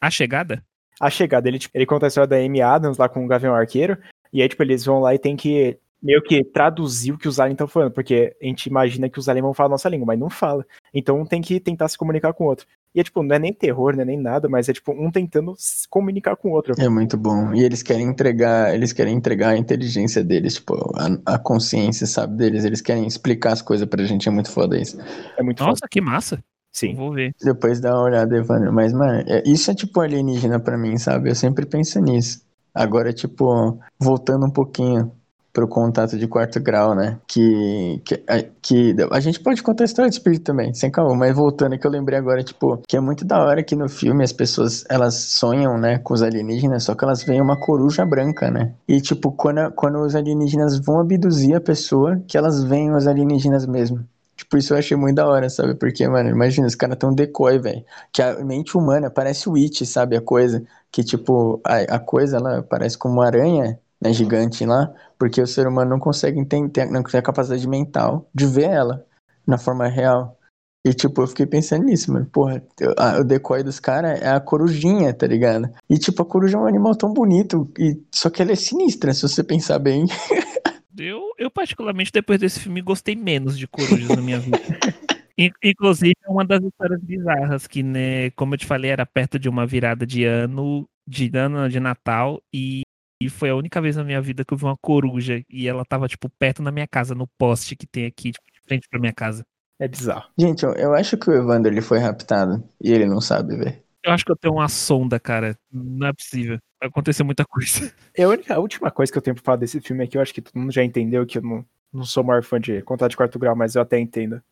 A chegada? A Chegada, ele, tipo, ele conta a história da Amy Adams lá com o Gavião Arqueiro, e aí, tipo, eles vão lá e tem que meio que traduzir o que os aliens estão falando, porque a gente imagina que os aliens vão falar a nossa língua, mas não fala. Então um tem que tentar se comunicar com o outro. E é tipo, não é nem terror, não é nem nada, mas é tipo um tentando se comunicar com o outro. É muito bom. E eles querem entregar, eles querem entregar a inteligência deles, tipo, a, a consciência, sabe, deles. Eles querem explicar as coisas pra gente, é muito foda isso. É muito Nossa, foda. que massa. Sim. Vou ver. Depois dá uma olhada, Evandro. Mas, mano, é- isso é tipo alienígena pra mim, sabe? Eu sempre penso nisso. Agora, tipo, voltando um pouquinho pro contato de quarto grau, né? Que, que, a, que a gente pode contar a história de espírito também, sem calma, mas voltando, que eu lembrei agora, tipo, que é muito da hora que no filme as pessoas, elas sonham, né, com os alienígenas, só que elas veem uma coruja branca, né? E, tipo, quando, quando os alienígenas vão abduzir a pessoa, que elas veem os alienígenas mesmo. Tipo, isso eu achei muito da hora, sabe? Porque, mano, imagina, os caras tão decoy, velho. Que a mente humana parece o It, sabe? A coisa. Que, tipo, a, a coisa, ela parece como uma aranha, né? Gigante lá. Porque o ser humano não consegue entender, não tem a capacidade mental de ver ela na forma real. E, tipo, eu fiquei pensando nisso, mano. Porra, a- o decoy dos caras é a corujinha, tá ligado? E, tipo, a coruja é um animal tão bonito. E, só que ela é sinistra, se você pensar bem. <laughs> Eu, eu, particularmente, depois desse filme, gostei menos de corujas na minha vida. <laughs> In- Inclusive, é uma das histórias bizarras que, né, como eu te falei, era perto de uma virada de ano, de ano de Natal, e, e foi a única vez na minha vida que eu vi uma coruja, e ela tava, tipo, perto na minha casa, no poste que tem aqui, tipo, de frente pra minha casa. É bizarro. Gente, eu, eu acho que o Evandro ele foi raptado. E ele não sabe, velho. Eu acho que eu tenho uma sonda, cara. Não é possível. Aconteceu muita coisa. <laughs> É a, última coisa que eu tenho pra falar desse filme que eu acho que todo mundo já entendeu que eu não, não sou o maior fã de contato de quarto grau, mas eu até entendo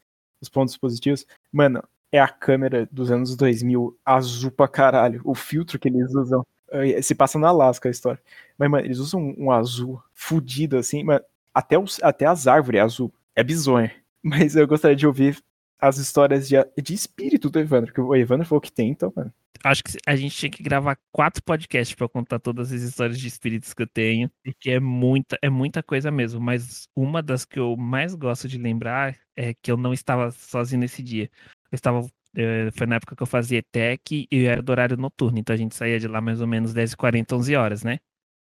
os pontos positivos. Mano, é a câmera dos anos 2000 azul pra caralho. O filtro que eles usam. eh, Se passa na Alasca a história. Mas, mano, eles usam um, um azul fudido assim, mano. Até, os, até as árvores é azul. É bizonho. <laughs> Mas eu gostaria de ouvir as histórias de, de espírito do Evandro, que o Evandro falou que tem, então, mano. Acho que a gente tinha que gravar quatro podcasts pra contar todas as histórias de espíritos que eu tenho, porque é muita, é muita coisa mesmo. Mas uma das que eu mais gosto de lembrar é que eu não estava sozinho nesse dia. Eu estava, eh, foi na época que eu fazia ETEC e eu era do horário noturno, então a gente saía de lá mais ou menos 10h40, 11 horas, né?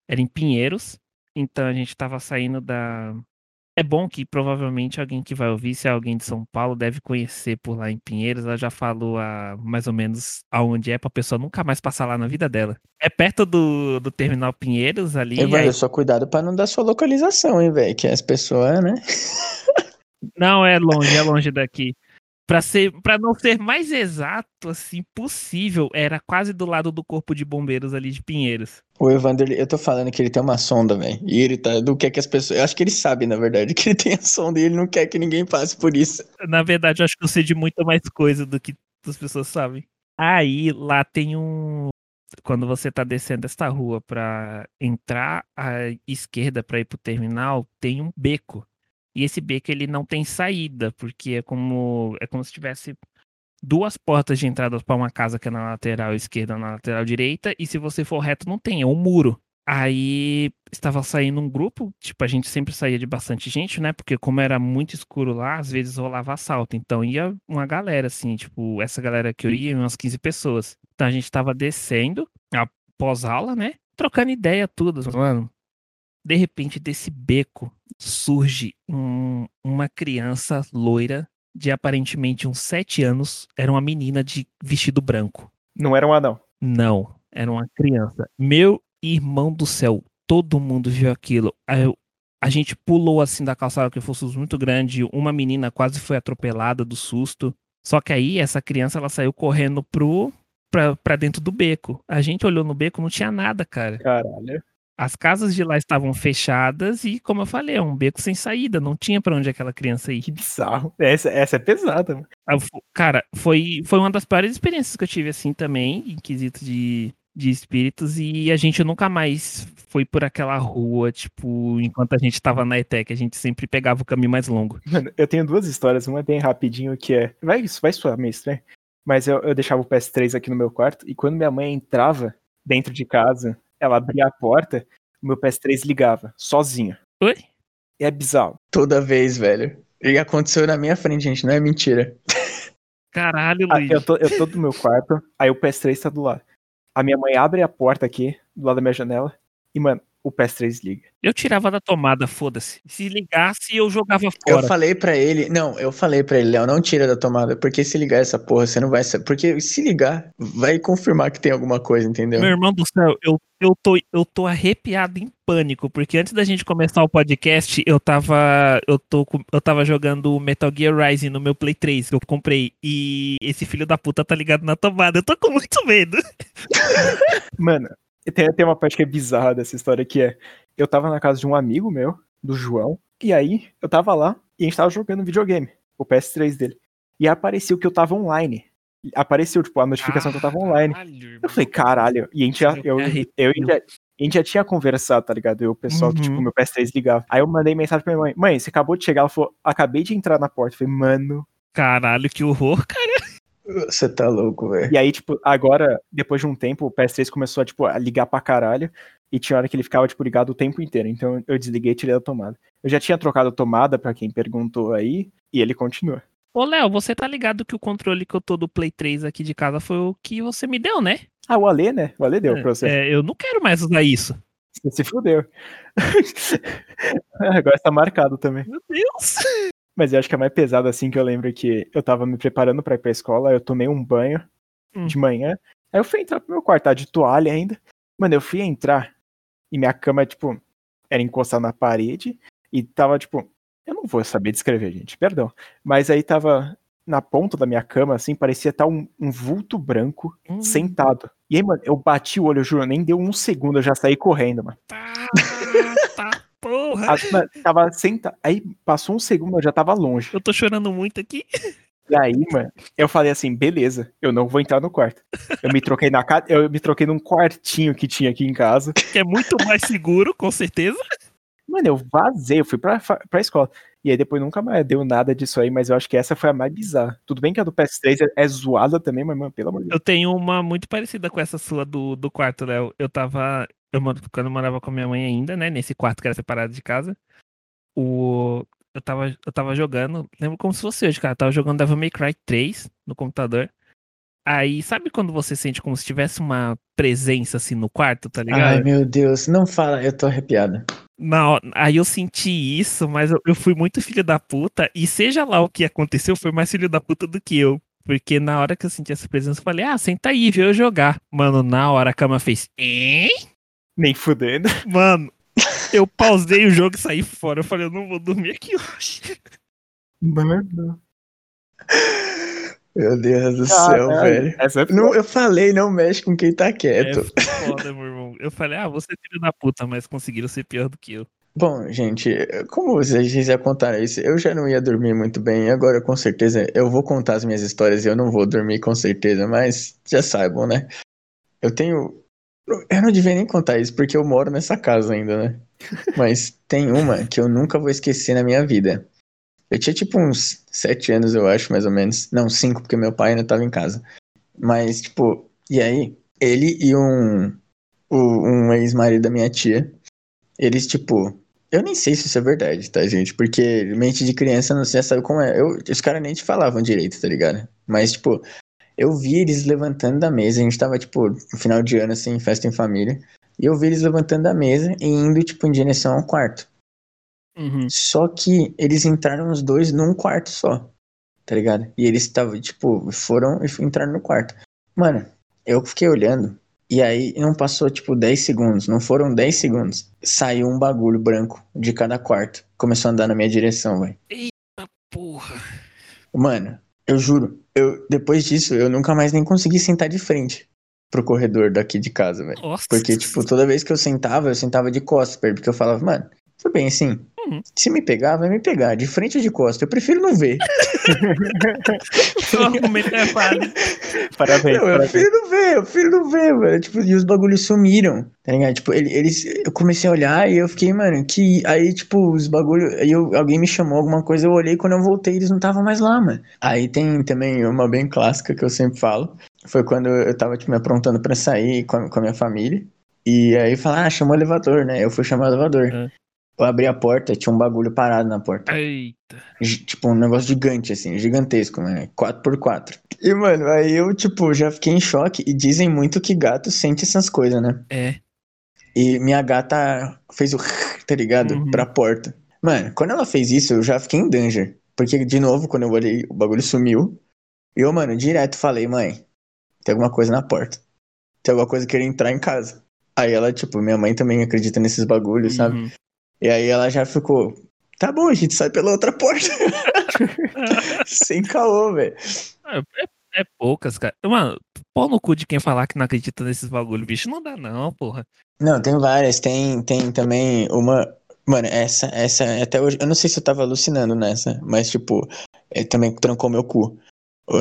Era em Pinheiros, então a gente estava saindo da. É bom que provavelmente alguém que vai ouvir, se é alguém de São Paulo, deve conhecer por lá em Pinheiros. Ela já falou a, mais ou menos aonde é pra pessoa nunca mais passar lá na vida dela. É perto do, do terminal Pinheiros ali. Evandro, aí- só cuidado pra não dar sua localização, hein, velho? Que as pessoas, né? Não, é longe, é longe daqui. Pra, ser, pra não ser mais exato, assim, possível, era quase do lado do corpo de bombeiros ali de Pinheiros. O Evandro, ele- eu tô falando que ele tem uma sonda, velho. E ele tá. Do que é que as pessoas. Eu acho que ele sabe, na verdade, <laughs> que ele tem a sonda e ele não quer que ninguém passe por isso. Na verdade, eu acho que eu sei de muita mais coisa do que as pessoas sabem. Aí, lá tem um. Quando você tá descendo esta rua pra entrar à esquerda pra ir pro terminal, tem um beco. E esse beco ele não tem saída, porque é como é como se tivesse duas portas de entrada para uma casa que é na lateral esquerda, na lateral direita, e se você for reto não tem, é um muro. Aí estava saindo um grupo, tipo, a gente sempre saía de bastante gente, né? Porque como era muito escuro lá, às vezes rolava assalto. Então ia uma galera, assim, tipo, essa galera que eu ia, umas 15 pessoas. Então a gente tava descendo, após aula, né? Trocando ideia, tudo. Mano, de repente desse beco surge um- uma criança loira de aparentemente uns 7 anos. Era uma menina de vestido branco. Não era um anão. Não, era uma criança. Meu irmão do céu, todo mundo viu aquilo. Eu- a gente pulou assim da calçada, que fosse muito grande. Uma menina quase foi atropelada do susto. Só que aí essa criança ela saiu correndo pro pra, pra dentro do beco. A gente olhou no beco, não tinha nada, cara. Caralho. As casas de lá estavam fechadas e, como eu falei, é um beco sem saída. Não tinha pra onde aquela criança ir. Que bizarro. Essa, essa é pesada, mano. Ah, Cara, foi, foi uma das piores experiências que eu tive assim também, em quesito de, de espíritos, e a gente nunca mais foi por aquela rua, tipo, enquanto a gente tava na ETEC, a gente sempre pegava o caminho mais longo. Mano, eu tenho duas histórias, uma é bem rapidinho, que é. Vai, vai soar meio estranho. Mas eu, eu deixava o PS3 aqui no meu quarto, e quando minha mãe entrava dentro de casa, ela abria a porta, o meu PS3 ligava, sozinho. Oi? É bizarro. Toda vez, velho. E aconteceu na minha frente, gente, não é mentira. Caralho, Ah, Luiz. eu, tô, eu tô do meu quarto, aí o PS3 tá do lado. A minha mãe abre a porta aqui, do lado da minha janela, e, mano, o PS3 liga. Eu tirava da tomada, foda-se. Se ligasse, eu jogava Eu fora. falei pra ele, não, eu falei pra ele, Léo, não tira da tomada, porque se ligar essa porra, você não vai saber. Porque se ligar, vai confirmar que tem alguma coisa, entendeu? Meu irmão do céu, eu, eu, tô, eu tô arrepiado em pânico, porque antes da gente começar o podcast, eu tava. Eu, tô, eu tava jogando Metal Gear Rising no meu Play 3 que eu comprei. E esse filho da puta tá ligado na tomada. Eu tô com muito medo. <laughs> Mano, tem, tem uma parte que é bizarra dessa história que é. Eu tava na casa de um amigo meu, do João, e aí eu tava lá e a gente tava jogando videogame, o PS3 dele. E apareceu que eu tava online. E Apareceu, tipo, a notificação que eu tava online. Caralho. Eu falei, caralho. E a gente já. Eu, Eu me eu, já, a gente já tinha conversado, tá ligado? Eu, o pessoal, que, Uhum. tipo, meu PS3 ligava. Aí eu mandei mensagem pra minha mãe: Mãe, você acabou de chegar? Ela falou: Acabei de entrar na porta. Eu falei, mano. Caralho, que horror, cara. Você tá louco, velho. E aí, tipo, agora, depois de um tempo, o PS3 começou a, tipo, a ligar pra caralho. E tinha hora que ele ficava, tipo, ligado o tempo inteiro. Então eu desliguei e tirei da tomada. Eu já tinha trocado a tomada, pra quem perguntou aí, e ele continua. Ô, Léo, você tá ligado que o controle que eu tô do Play 3 aqui de casa foi o que você me deu, né? Ah, o Ale, né? O Ale deu pra você. É, eu não quero mais usar isso. Você se fudeu. <laughs> agora tá marcado também. Meu Deus. Mas eu acho que é mais pesado assim que eu lembro que eu tava me preparando pra ir pra escola, eu tomei um banho Hum. de manhã. Aí eu fui entrar pro meu quarto, tá de toalha ainda. Mano, eu fui entrar e minha cama, tipo, era encostada na parede e tava, tipo, eu não vou saber descrever, gente, perdão. Mas aí tava na ponta da minha cama, assim, parecia estar um, um vulto branco Hum, sentado. E aí, mano, eu bati o olho, eu juro, nem deu um segundo, eu já saí correndo, mano. Tá, tá, porra. A- tava sentado. Aí passou um segundo, eu já tava longe. Eu tô chorando muito aqui. E aí, mano, eu falei assim, beleza, eu não vou entrar no quarto. Eu me troquei na casa, eu me troquei num quartinho que tinha aqui em casa. Que é muito mais seguro, com certeza. Mano, eu vazei, eu fui pra, pra escola. E aí depois nunca mais deu nada disso aí, mas eu acho que essa foi a mais bizarra. Tudo bem que a do PS3 é, é zoada também, mas, mano, pelo amor de Deus. Eu tenho uma muito parecida com essa sua do, do quarto, Léo. Eu tava. Eu, quando eu morava com a minha mãe ainda, né? Nesse quarto que era separado de casa. O. Eu tava, eu tava jogando. Lembro como se fosse hoje, cara. Eu tava jogando Devil May Cry 3 no computador. Aí, sabe quando você sente como se tivesse uma presença assim no quarto, tá ligado? Ai, meu Deus, não fala, eu tô arrepiado. Na aí eu senti isso, mas eu, eu fui muito filho da puta. E seja lá o que aconteceu, foi mais filho da puta do que eu. Porque na hora que eu senti essa presença, eu falei, ah, senta aí, vê eu jogar. Mano, na hora a cama fez. "Hein?" Nem fudendo. <laughs> Mano, eu pausei o jogo e saí fora. Eu falei, eu não vou dormir aqui hoje. Mano. Meu Deus do céu, velho. É Não, eu falei, não mexe com quem tá É quieto. foda, meu irmão. Eu falei, ah, você é filho da puta, mas conseguiram ser pior do que eu. Bom, gente, como vocês já contaram isso, eu já não ia dormir muito bem. Agora, com certeza, eu vou contar as minhas histórias e eu não vou dormir com certeza, mas já saibam, né? Eu tenho. Eu não devia nem contar isso porque eu moro nessa casa ainda, né? <laughs> Mas tem uma que eu nunca vou esquecer na minha vida. Eu tinha tipo uns sete anos, eu acho, mais ou menos. Não, cinco, porque meu pai ainda tava em casa. Mas, tipo, e aí, ele e um, o- um ex-marido da minha tia, eles, tipo, eu nem sei se isso é verdade, tá, gente? Porque mente de criança não já sabe como é. Eu, os caras nem te falavam direito, tá ligado? Mas, tipo, eu vi eles levantando da mesa. A gente tava, tipo, no final de ano, assim, festa em família. E eu vi eles levantando da mesa e indo, tipo, em direção ao quarto. Uhum. Só que eles entraram os dois num quarto só, tá ligado? E eles estavam, tipo, foram e entraram no quarto. Mano, eu fiquei olhando. E aí não passou, tipo, 10 segundos. Não foram 10 segundos. Saiu um bagulho branco de cada quarto. Começou a andar na minha direção, velho. Porra. Mano, eu juro. Eu, depois disso, eu nunca mais nem consegui sentar de frente pro corredor daqui de casa, velho. Porque, tipo, toda vez que eu sentava, eu sentava de costas porque eu falava, mano, tudo bem assim. Uhum. Se me pegar, vai me pegar. De frente ou de costas? Eu prefiro não ver. <laughs> o argumento é válido. Parabéns, Não, eu parabéns. prefiro não ver, eu prefiro não ver, mano. Tipo, e os bagulhos sumiram, tá ligado? Tipo, ele- eles, eu comecei a olhar e eu fiquei, mano, que. Aí, tipo, os bagulhos. Aí eu- alguém me chamou alguma coisa, eu olhei, quando eu voltei, eles não estavam mais lá, mano. Aí tem também uma bem clássica que eu sempre falo. Foi quando eu tava, tipo, me aprontando pra sair com a, com a minha família. E aí fala, ah, chamou o elevador, né? Eu fui chamar o elevador. É. Eu abri a porta, tinha um bagulho parado na porta. Eita. Tipo, um negócio gigante, assim, gigantesco, né? 4x4. E, mano, aí eu, tipo, já fiquei em choque. E dizem muito que gato sente essas coisas, né? É. E minha gata fez o <laughs> tá ligado? Uhum. Pra porta. Mano, quando ela fez isso, eu já fiquei em danger. Porque, de novo, quando eu olhei, o bagulho sumiu. E eu, mano, direto falei, mãe, tem alguma coisa na porta. Tem alguma coisa querendo entrar em casa. Aí ela, tipo, minha mãe também acredita nesses bagulhos, sabe? E aí ela já ficou, tá bom, a gente sai pela outra porta. <laughs> Sem caô, velho. É, é poucas, cara. Mano, pau no cu de quem falar que não acredita nesses bagulho, bicho. Não dá, não, porra. Não, tem várias. Tem, tem também uma. Mano, essa, essa, até hoje. Eu não sei se eu tava alucinando nessa, mas, tipo, é, também trancou meu cu.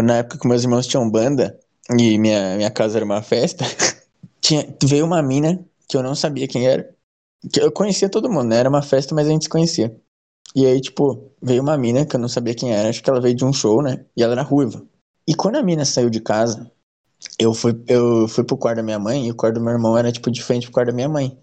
Na época que meus irmãos tinham banda e minha, minha casa era uma festa, <laughs> tinha, veio uma mina que eu não sabia quem era. Eu conhecia todo mundo, né? Era uma festa, mas a gente se conhecia. E aí, tipo, veio uma mina que eu não sabia quem era. Acho que ela veio de um show, né? E ela era ruiva. E quando a mina saiu de casa, eu fui, eu fui pro quarto da minha mãe e o quarto do meu irmão era, tipo, de frente pro quarto da minha mãe.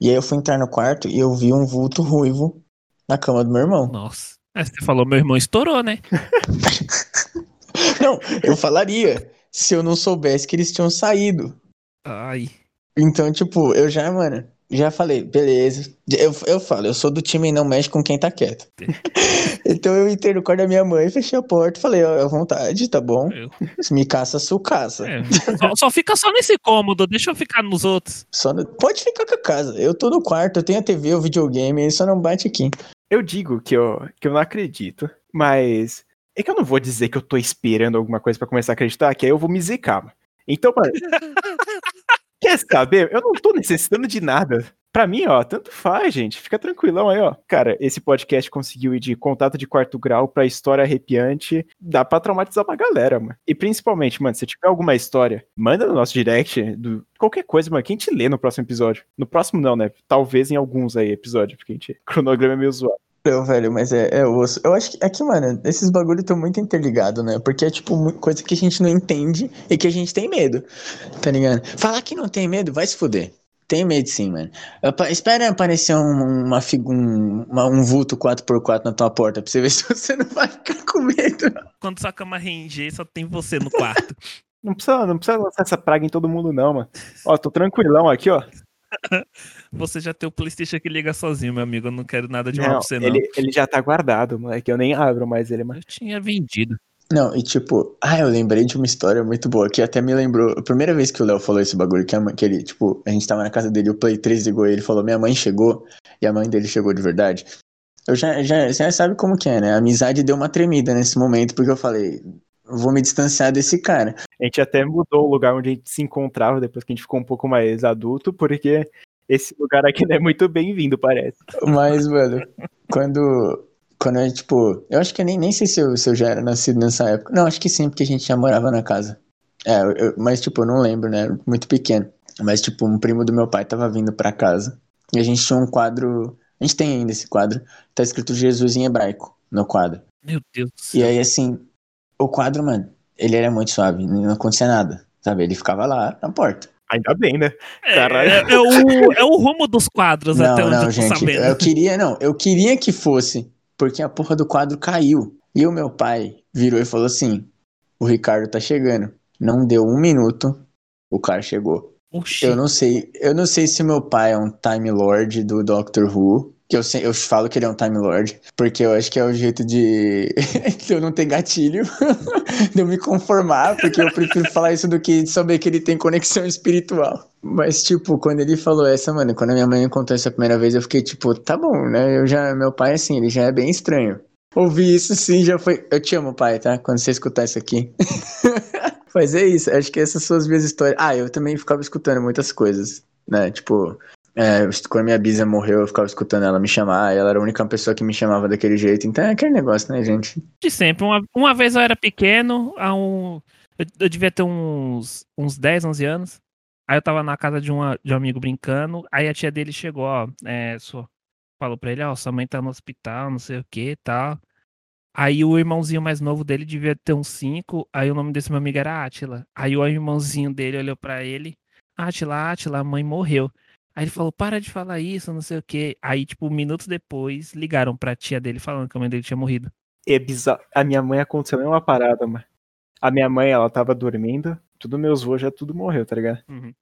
E aí eu fui entrar no quarto e eu vi um vulto ruivo na cama do meu irmão. Nossa. Aí você falou, meu irmão estourou, né? <laughs> Não, eu falaria se eu não soubesse que eles tinham saído. Ai. Então, tipo, eu já, mano, já falei, beleza. Eu, eu falo, eu sou do time não mexe com quem tá quieto. <laughs> então eu entrei no quarto da minha mãe, fechei a porta, falei, ó, à vontade, tá bom? Eu- Se me caça, su caça. é. Só, só fica só nesse cômodo, deixa eu ficar nos outros. Só no- Pode ficar com a casa. Eu tô no quarto, eu tenho a TV, o videogame, ele só não bate aqui. Eu digo que eu, que eu não acredito, mas é que eu não vou dizer que eu tô esperando alguma coisa pra começar a acreditar, que aí eu vou me zicar. mano. Então, mano, <laughs> quer saber? Eu não tô necessitando de nada. Pra mim, ó, tanto faz, gente. Fica tranquilão aí, ó. Cara, esse podcast conseguiu ir de contato de quarto grau pra história arrepiante. Dá pra traumatizar uma galera, mano. E principalmente, mano, se tiver alguma história, manda no nosso direct do qualquer coisa, mano, que a gente lê no próximo episódio. No próximo não, né? Talvez em alguns aí episódios, porque a gente o <laughs> cronograma é meio zoado. Eu, velho, mas é, é osso. Eu acho que é que, mano, esses bagulho estão muito interligados, né? Porque é, tipo, coisa que a gente não entende e que a gente tem medo, tá ligado? Falar que não tem medo, vai se fuder. Tem medo sim, mano. Espera aparecer um, uma, um, uma- um vulto 4x4 na tua porta pra você ver <laughs> se você não vai ficar com medo. Quando sua cama ranger, só tem você no quarto. <laughs> Não precisa, não precisa lançar essa praga em todo mundo, não, mano. Ó, tô tranquilão aqui, ó. <laughs> Você já tem o Playstation que liga sozinho, meu amigo. Eu não quero nada de mal Não, pra você, não. ele, ele já tá guardado, moleque. Eu nem abro mais ele, mano. Eu tinha vendido. Não, e tipo, ah, eu lembrei de uma história muito boa que até me lembrou. A primeira vez que o Léo falou esse bagulho, que, a mãe- que ele, tipo, a gente tava na casa dele, o Play 3 ligou e ele falou: Minha mãe chegou, e a mãe dele chegou de verdade. Eu já, já, você já sabe como que é, né? A amizade deu uma tremida nesse momento, porque eu falei: Vou me distanciar desse cara. A gente até mudou o lugar onde a gente se encontrava depois que a gente ficou um pouco mais adulto, porque esse lugar aqui não é muito bem-vindo, parece. Mas, mano, quando. Quando eu, tipo. Eu acho que eu nem, nem sei se eu, se eu já era nascido nessa época. Não, acho que sim, porque a gente já morava na casa. É, eu- eu- mas, tipo, eu não lembro, né? Muito pequeno. Mas, tipo, um primo do meu pai tava vindo pra casa. E a gente tinha um quadro. A gente tem ainda esse quadro. Tá escrito Jesus em hebraico no quadro. Meu Deus do céu. E aí, assim, o quadro, mano, ele era muito suave, não acontecia nada. Sabe? Ele ficava lá na porta. Ainda bem, né? É, Caralho. é- é o, é o rumo dos quadros, até Não, onde não, eu tô gente. sabendo. Eu queria, não, eu queria que fosse, porque a porra do quadro caiu. E o meu pai virou e falou assim: o Ricardo tá chegando. Não deu um minuto, o cara chegou. Oxi. Eu não sei, eu não sei se meu pai é um Time Lord do Doctor Who. Que eu, eu falo que ele é um Time Lord, porque eu acho que é o jeito de, <laughs> de eu não ter gatilho, <laughs> de eu me conformar, porque eu prefiro falar isso do que saber que ele tem conexão espiritual. Mas, tipo, quando ele falou essa, mano, quando a minha mãe me contou essa primeira vez, eu fiquei, tipo, tá bom, né? Eu já, meu pai, assim, ele já é bem estranho. Ouvir isso, sim, já foi. Eu te amo, pai, tá? Quando você escutar isso aqui. <laughs> Mas é isso, acho que essas são as minhas histórias. Ah, eu também ficava escutando muitas coisas, né? Tipo, é, quando minha bisa morreu, eu ficava escutando ela me chamar, e ela era a única pessoa que me chamava daquele jeito. Então é aquele negócio, né, gente? De sempre. Uma, uma vez eu era pequeno, há um, eu, eu devia ter uns, uns 10, 11 anos. Aí eu tava na casa de, uma, de um amigo brincando. Aí a tia dele chegou, ó. É, só, falou pra ele: Ó, sua mãe tá no hospital, não sei o que e tal. Aí o irmãozinho mais novo dele devia ter uns 5. Aí o nome desse meu amigo era Átila. Aí o irmãozinho dele olhou pra ele: Átila, Átila, a mãe morreu. Aí ele falou, para de falar isso, não sei o quê. Aí, tipo, minutos depois, ligaram pra tia dele falando que a mãe dele tinha morrido. É bizarro. A minha mãe aconteceu a mesma parada, mano. A minha mãe, ela tava dormindo, tudo meus avôs já tudo morreu, tá ligado? Uhum.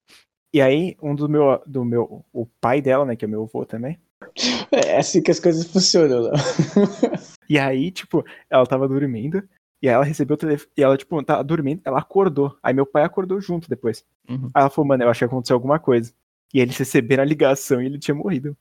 E aí, um do meu, do meu, o pai dela, né, que é meu avô também. <laughs> É assim que as coisas funcionam, Léo. <laughs> E aí, tipo, ela tava dormindo, e aí ela recebeu o telefone, e ela, tipo, tava dormindo, ela acordou. Aí meu pai acordou junto depois. Uhum. Aí ela falou, mano, eu acho que aconteceu alguma coisa. E eles receberam a ligação e ele tinha morrido.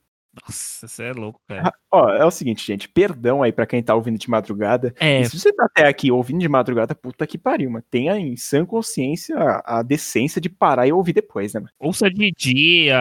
Nossa, você é louco, cara. Ah, Ó, é o seguinte, gente, perdão aí pra quem tá ouvindo de madrugada. É, E se você tá até aqui ouvindo de madrugada, puta que pariu, mano. Tenha em sã consciência a, a decência de parar e ouvir depois, né, mano? ouça de dia,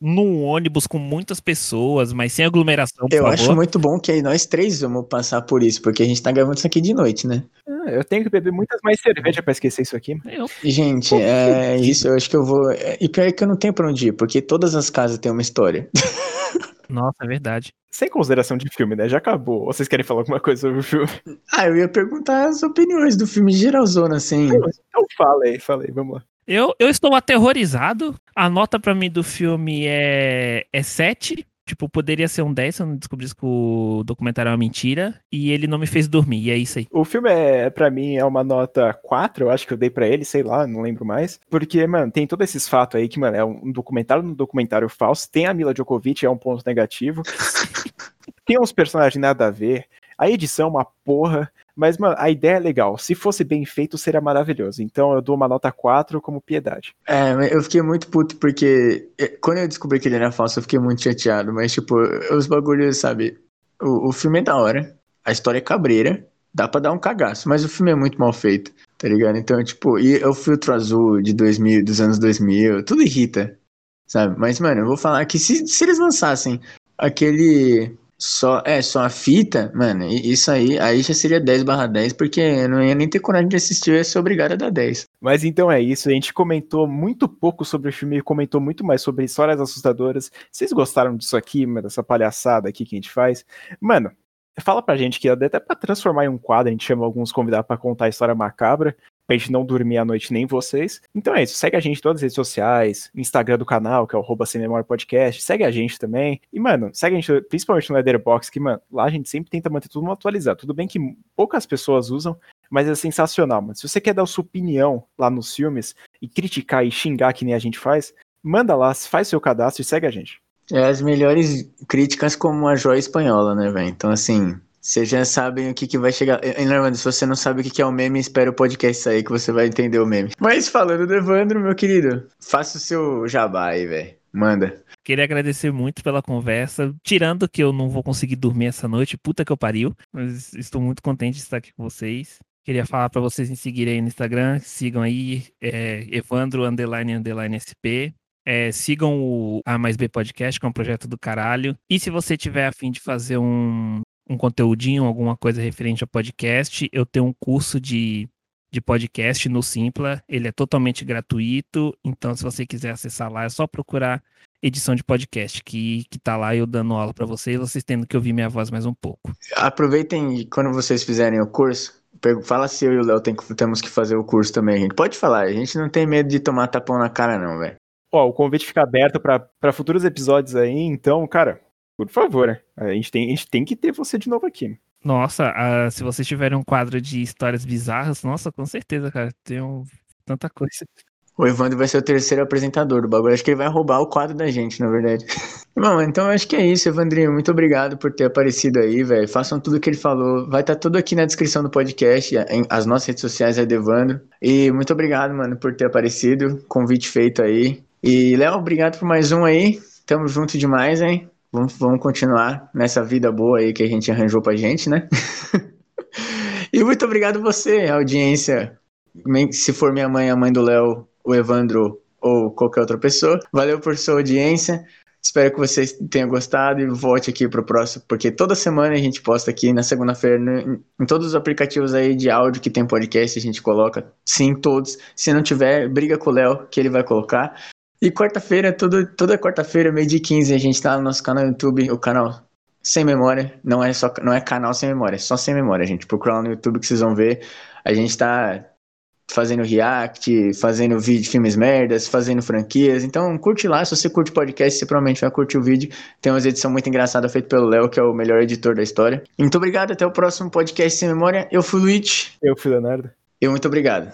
num ônibus com muitas pessoas, mas sem aglomeração, por Eu favor. acho muito bom que aí nós três vamos passar por isso, porque a gente tá gravando isso aqui de noite, né? Ah, eu tenho que beber muitas mais cerveja pra esquecer isso aqui. Eu- Gente, é isso, eu acho que eu vou. E pior é que eu não tenho pra onde ir, porque todas as casas têm uma história. <laughs> Nossa, é verdade. Sem consideração de filme, né? Já acabou. Ou vocês querem falar alguma coisa sobre o filme? Ah, eu ia perguntar as opiniões do filme geralzona, assim. Então fala aí, fala aí, vamos lá. Eu, eu estou aterrorizado. A nota pra mim do filme é, é 7. Tipo, poderia ser um 10 se eu não descobrisse que o documentário é uma mentira. E ele não me fez dormir, e é isso aí. O filme é, pra mim, é uma nota 4, eu acho que eu dei pra ele, sei lá, não lembro mais. Porque, mano, tem todos esses fatos aí que, mano, é um documentário no documentário falso. Tem a Mila Djokovic, é um ponto negativo. <laughs> tem uns personagens nada a ver. A edição é uma porra. Mas, mano, a ideia é legal. Se fosse bem feito, seria maravilhoso. Então eu dou uma nota 4 como piedade. É, eu fiquei muito puto porque eh, quando eu descobri que ele era falso, eu fiquei muito chateado. Mas, tipo, os bagulhos, sabe? O, o filme é da hora, a história é cabreira, dá pra dar um cagaço, mas o filme é muito mal feito, tá ligado? Então, tipo, e o filtro azul de 2000, dos anos 2000, tudo irrita, sabe? Mas, mano, eu vou falar que se, se eles lançassem aquele. Só, é, só a fita, mano, isso aí, aí já seria 10 barra 10, porque eu não ia nem ter coragem de assistir, eu ia ser obrigado a dar 10. Mas então é isso. A gente comentou muito pouco sobre o filme, comentou muito mais sobre histórias assustadoras. Vocês gostaram disso aqui, dessa palhaçada aqui que a gente faz? Mano, fala pra gente que até pra transformar em um quadro, a gente chama alguns convidados pra contar a história macabra. Pra gente não dormir à noite nem vocês. Então é isso. Segue a gente em todas as redes sociais. Instagram do canal, que é o Sem Memória Podcast. Segue a gente também. E, mano, segue a gente principalmente no Letterboxd, que, mano, lá a gente sempre tenta manter tudo atualizado. Tudo bem que poucas pessoas usam, mas é sensacional, mano. Se você quer dar sua opinião lá nos filmes e criticar e xingar que nem a gente faz, manda lá, faz seu cadastro e segue a gente. É as melhores críticas como a joia espanhola, né, velho? Então, assim, vocês já sabem o que, que vai chegar. E, Norman, se você não sabe o que, que é o meme, espera o podcast sair que você vai entender o meme. Mas falando do Evandro, meu querido, faça o seu jabá aí, velho. Manda. Queria agradecer muito pela conversa. Tirando que eu não vou conseguir dormir essa noite, puta que eu pariu. Mas estou muito contente de estar aqui com vocês. Queria falar para vocês me seguirem aí no Instagram. Sigam aí, é, Evandro underline underline SP. É, sigam o A mais B Podcast, que é um projeto do caralho. E se você tiver a fim de fazer um, um conteúdinho, alguma coisa referente a podcast, eu tenho um curso de, de podcast no Simpla. Ele é totalmente gratuito. Então, se você quiser acessar lá, é só procurar edição de podcast, que, que tá lá eu dando aula para vocês, vocês tendo que ouvir minha voz mais um pouco. Aproveitem e quando vocês fizerem o curso, fala se eu e o Léo tem que- temos que fazer o curso também, gente. Pode falar, a gente não tem medo de tomar tapão na cara, não, velho. Ó, o convite fica aberto pra futuros episódios aí, então, cara, por favor, né? a gente tem, a gente tem que ter você de novo aqui. Nossa, ah, se vocês tiverem um quadro de histórias bizarras, nossa, com certeza, cara, tem um- tanta coisa. O Evandro vai ser o terceiro apresentador do bagulho. Acho que ele vai roubar o quadro da gente, na verdade. <laughs> Bom, então acho que é isso, Evandrinho. Muito obrigado por ter aparecido aí, velho. Façam tudo o que ele falou. Vai estar tudo aqui na descrição do podcast. em- As nossas redes sociais é do Evandro. E muito obrigado, mano, por ter aparecido. Convite feito aí. E, Léo, obrigado por mais um aí. Tamo junto demais, hein? Vamos, vamos continuar nessa vida boa aí que a gente arranjou pra gente, né? <laughs> e muito obrigado você, audiência. Se for minha mãe, a mãe do Léo, o Evandro ou qualquer outra pessoa. Valeu por sua audiência. Espero que vocês tenham gostado e volte aqui pro próximo, porque toda semana a gente posta aqui na segunda-feira em todos os aplicativos aí de áudio que tem podcast, a gente coloca. Sim, todos. Se não tiver, briga com o Léo, que ele vai colocar. E quarta-feira, todo, toda quarta-feira, meio de 15, a gente tá no nosso canal no YouTube, o canal Sem Memória. Não é só não é canal sem memória, é só sem memória, gente. Procura lá no YouTube que vocês vão ver. A gente tá fazendo react, fazendo vídeo, filmes merdas, fazendo franquias. Então, curte lá. Se você curte podcast, você provavelmente vai curtir o vídeo. Tem umas edições muito engraçadas feitas pelo Léo, que é o melhor editor da história. Muito obrigado. Até o próximo podcast Sem Memória. Eu fui o Luiz. Eu fui o Leonardo. E muito obrigado.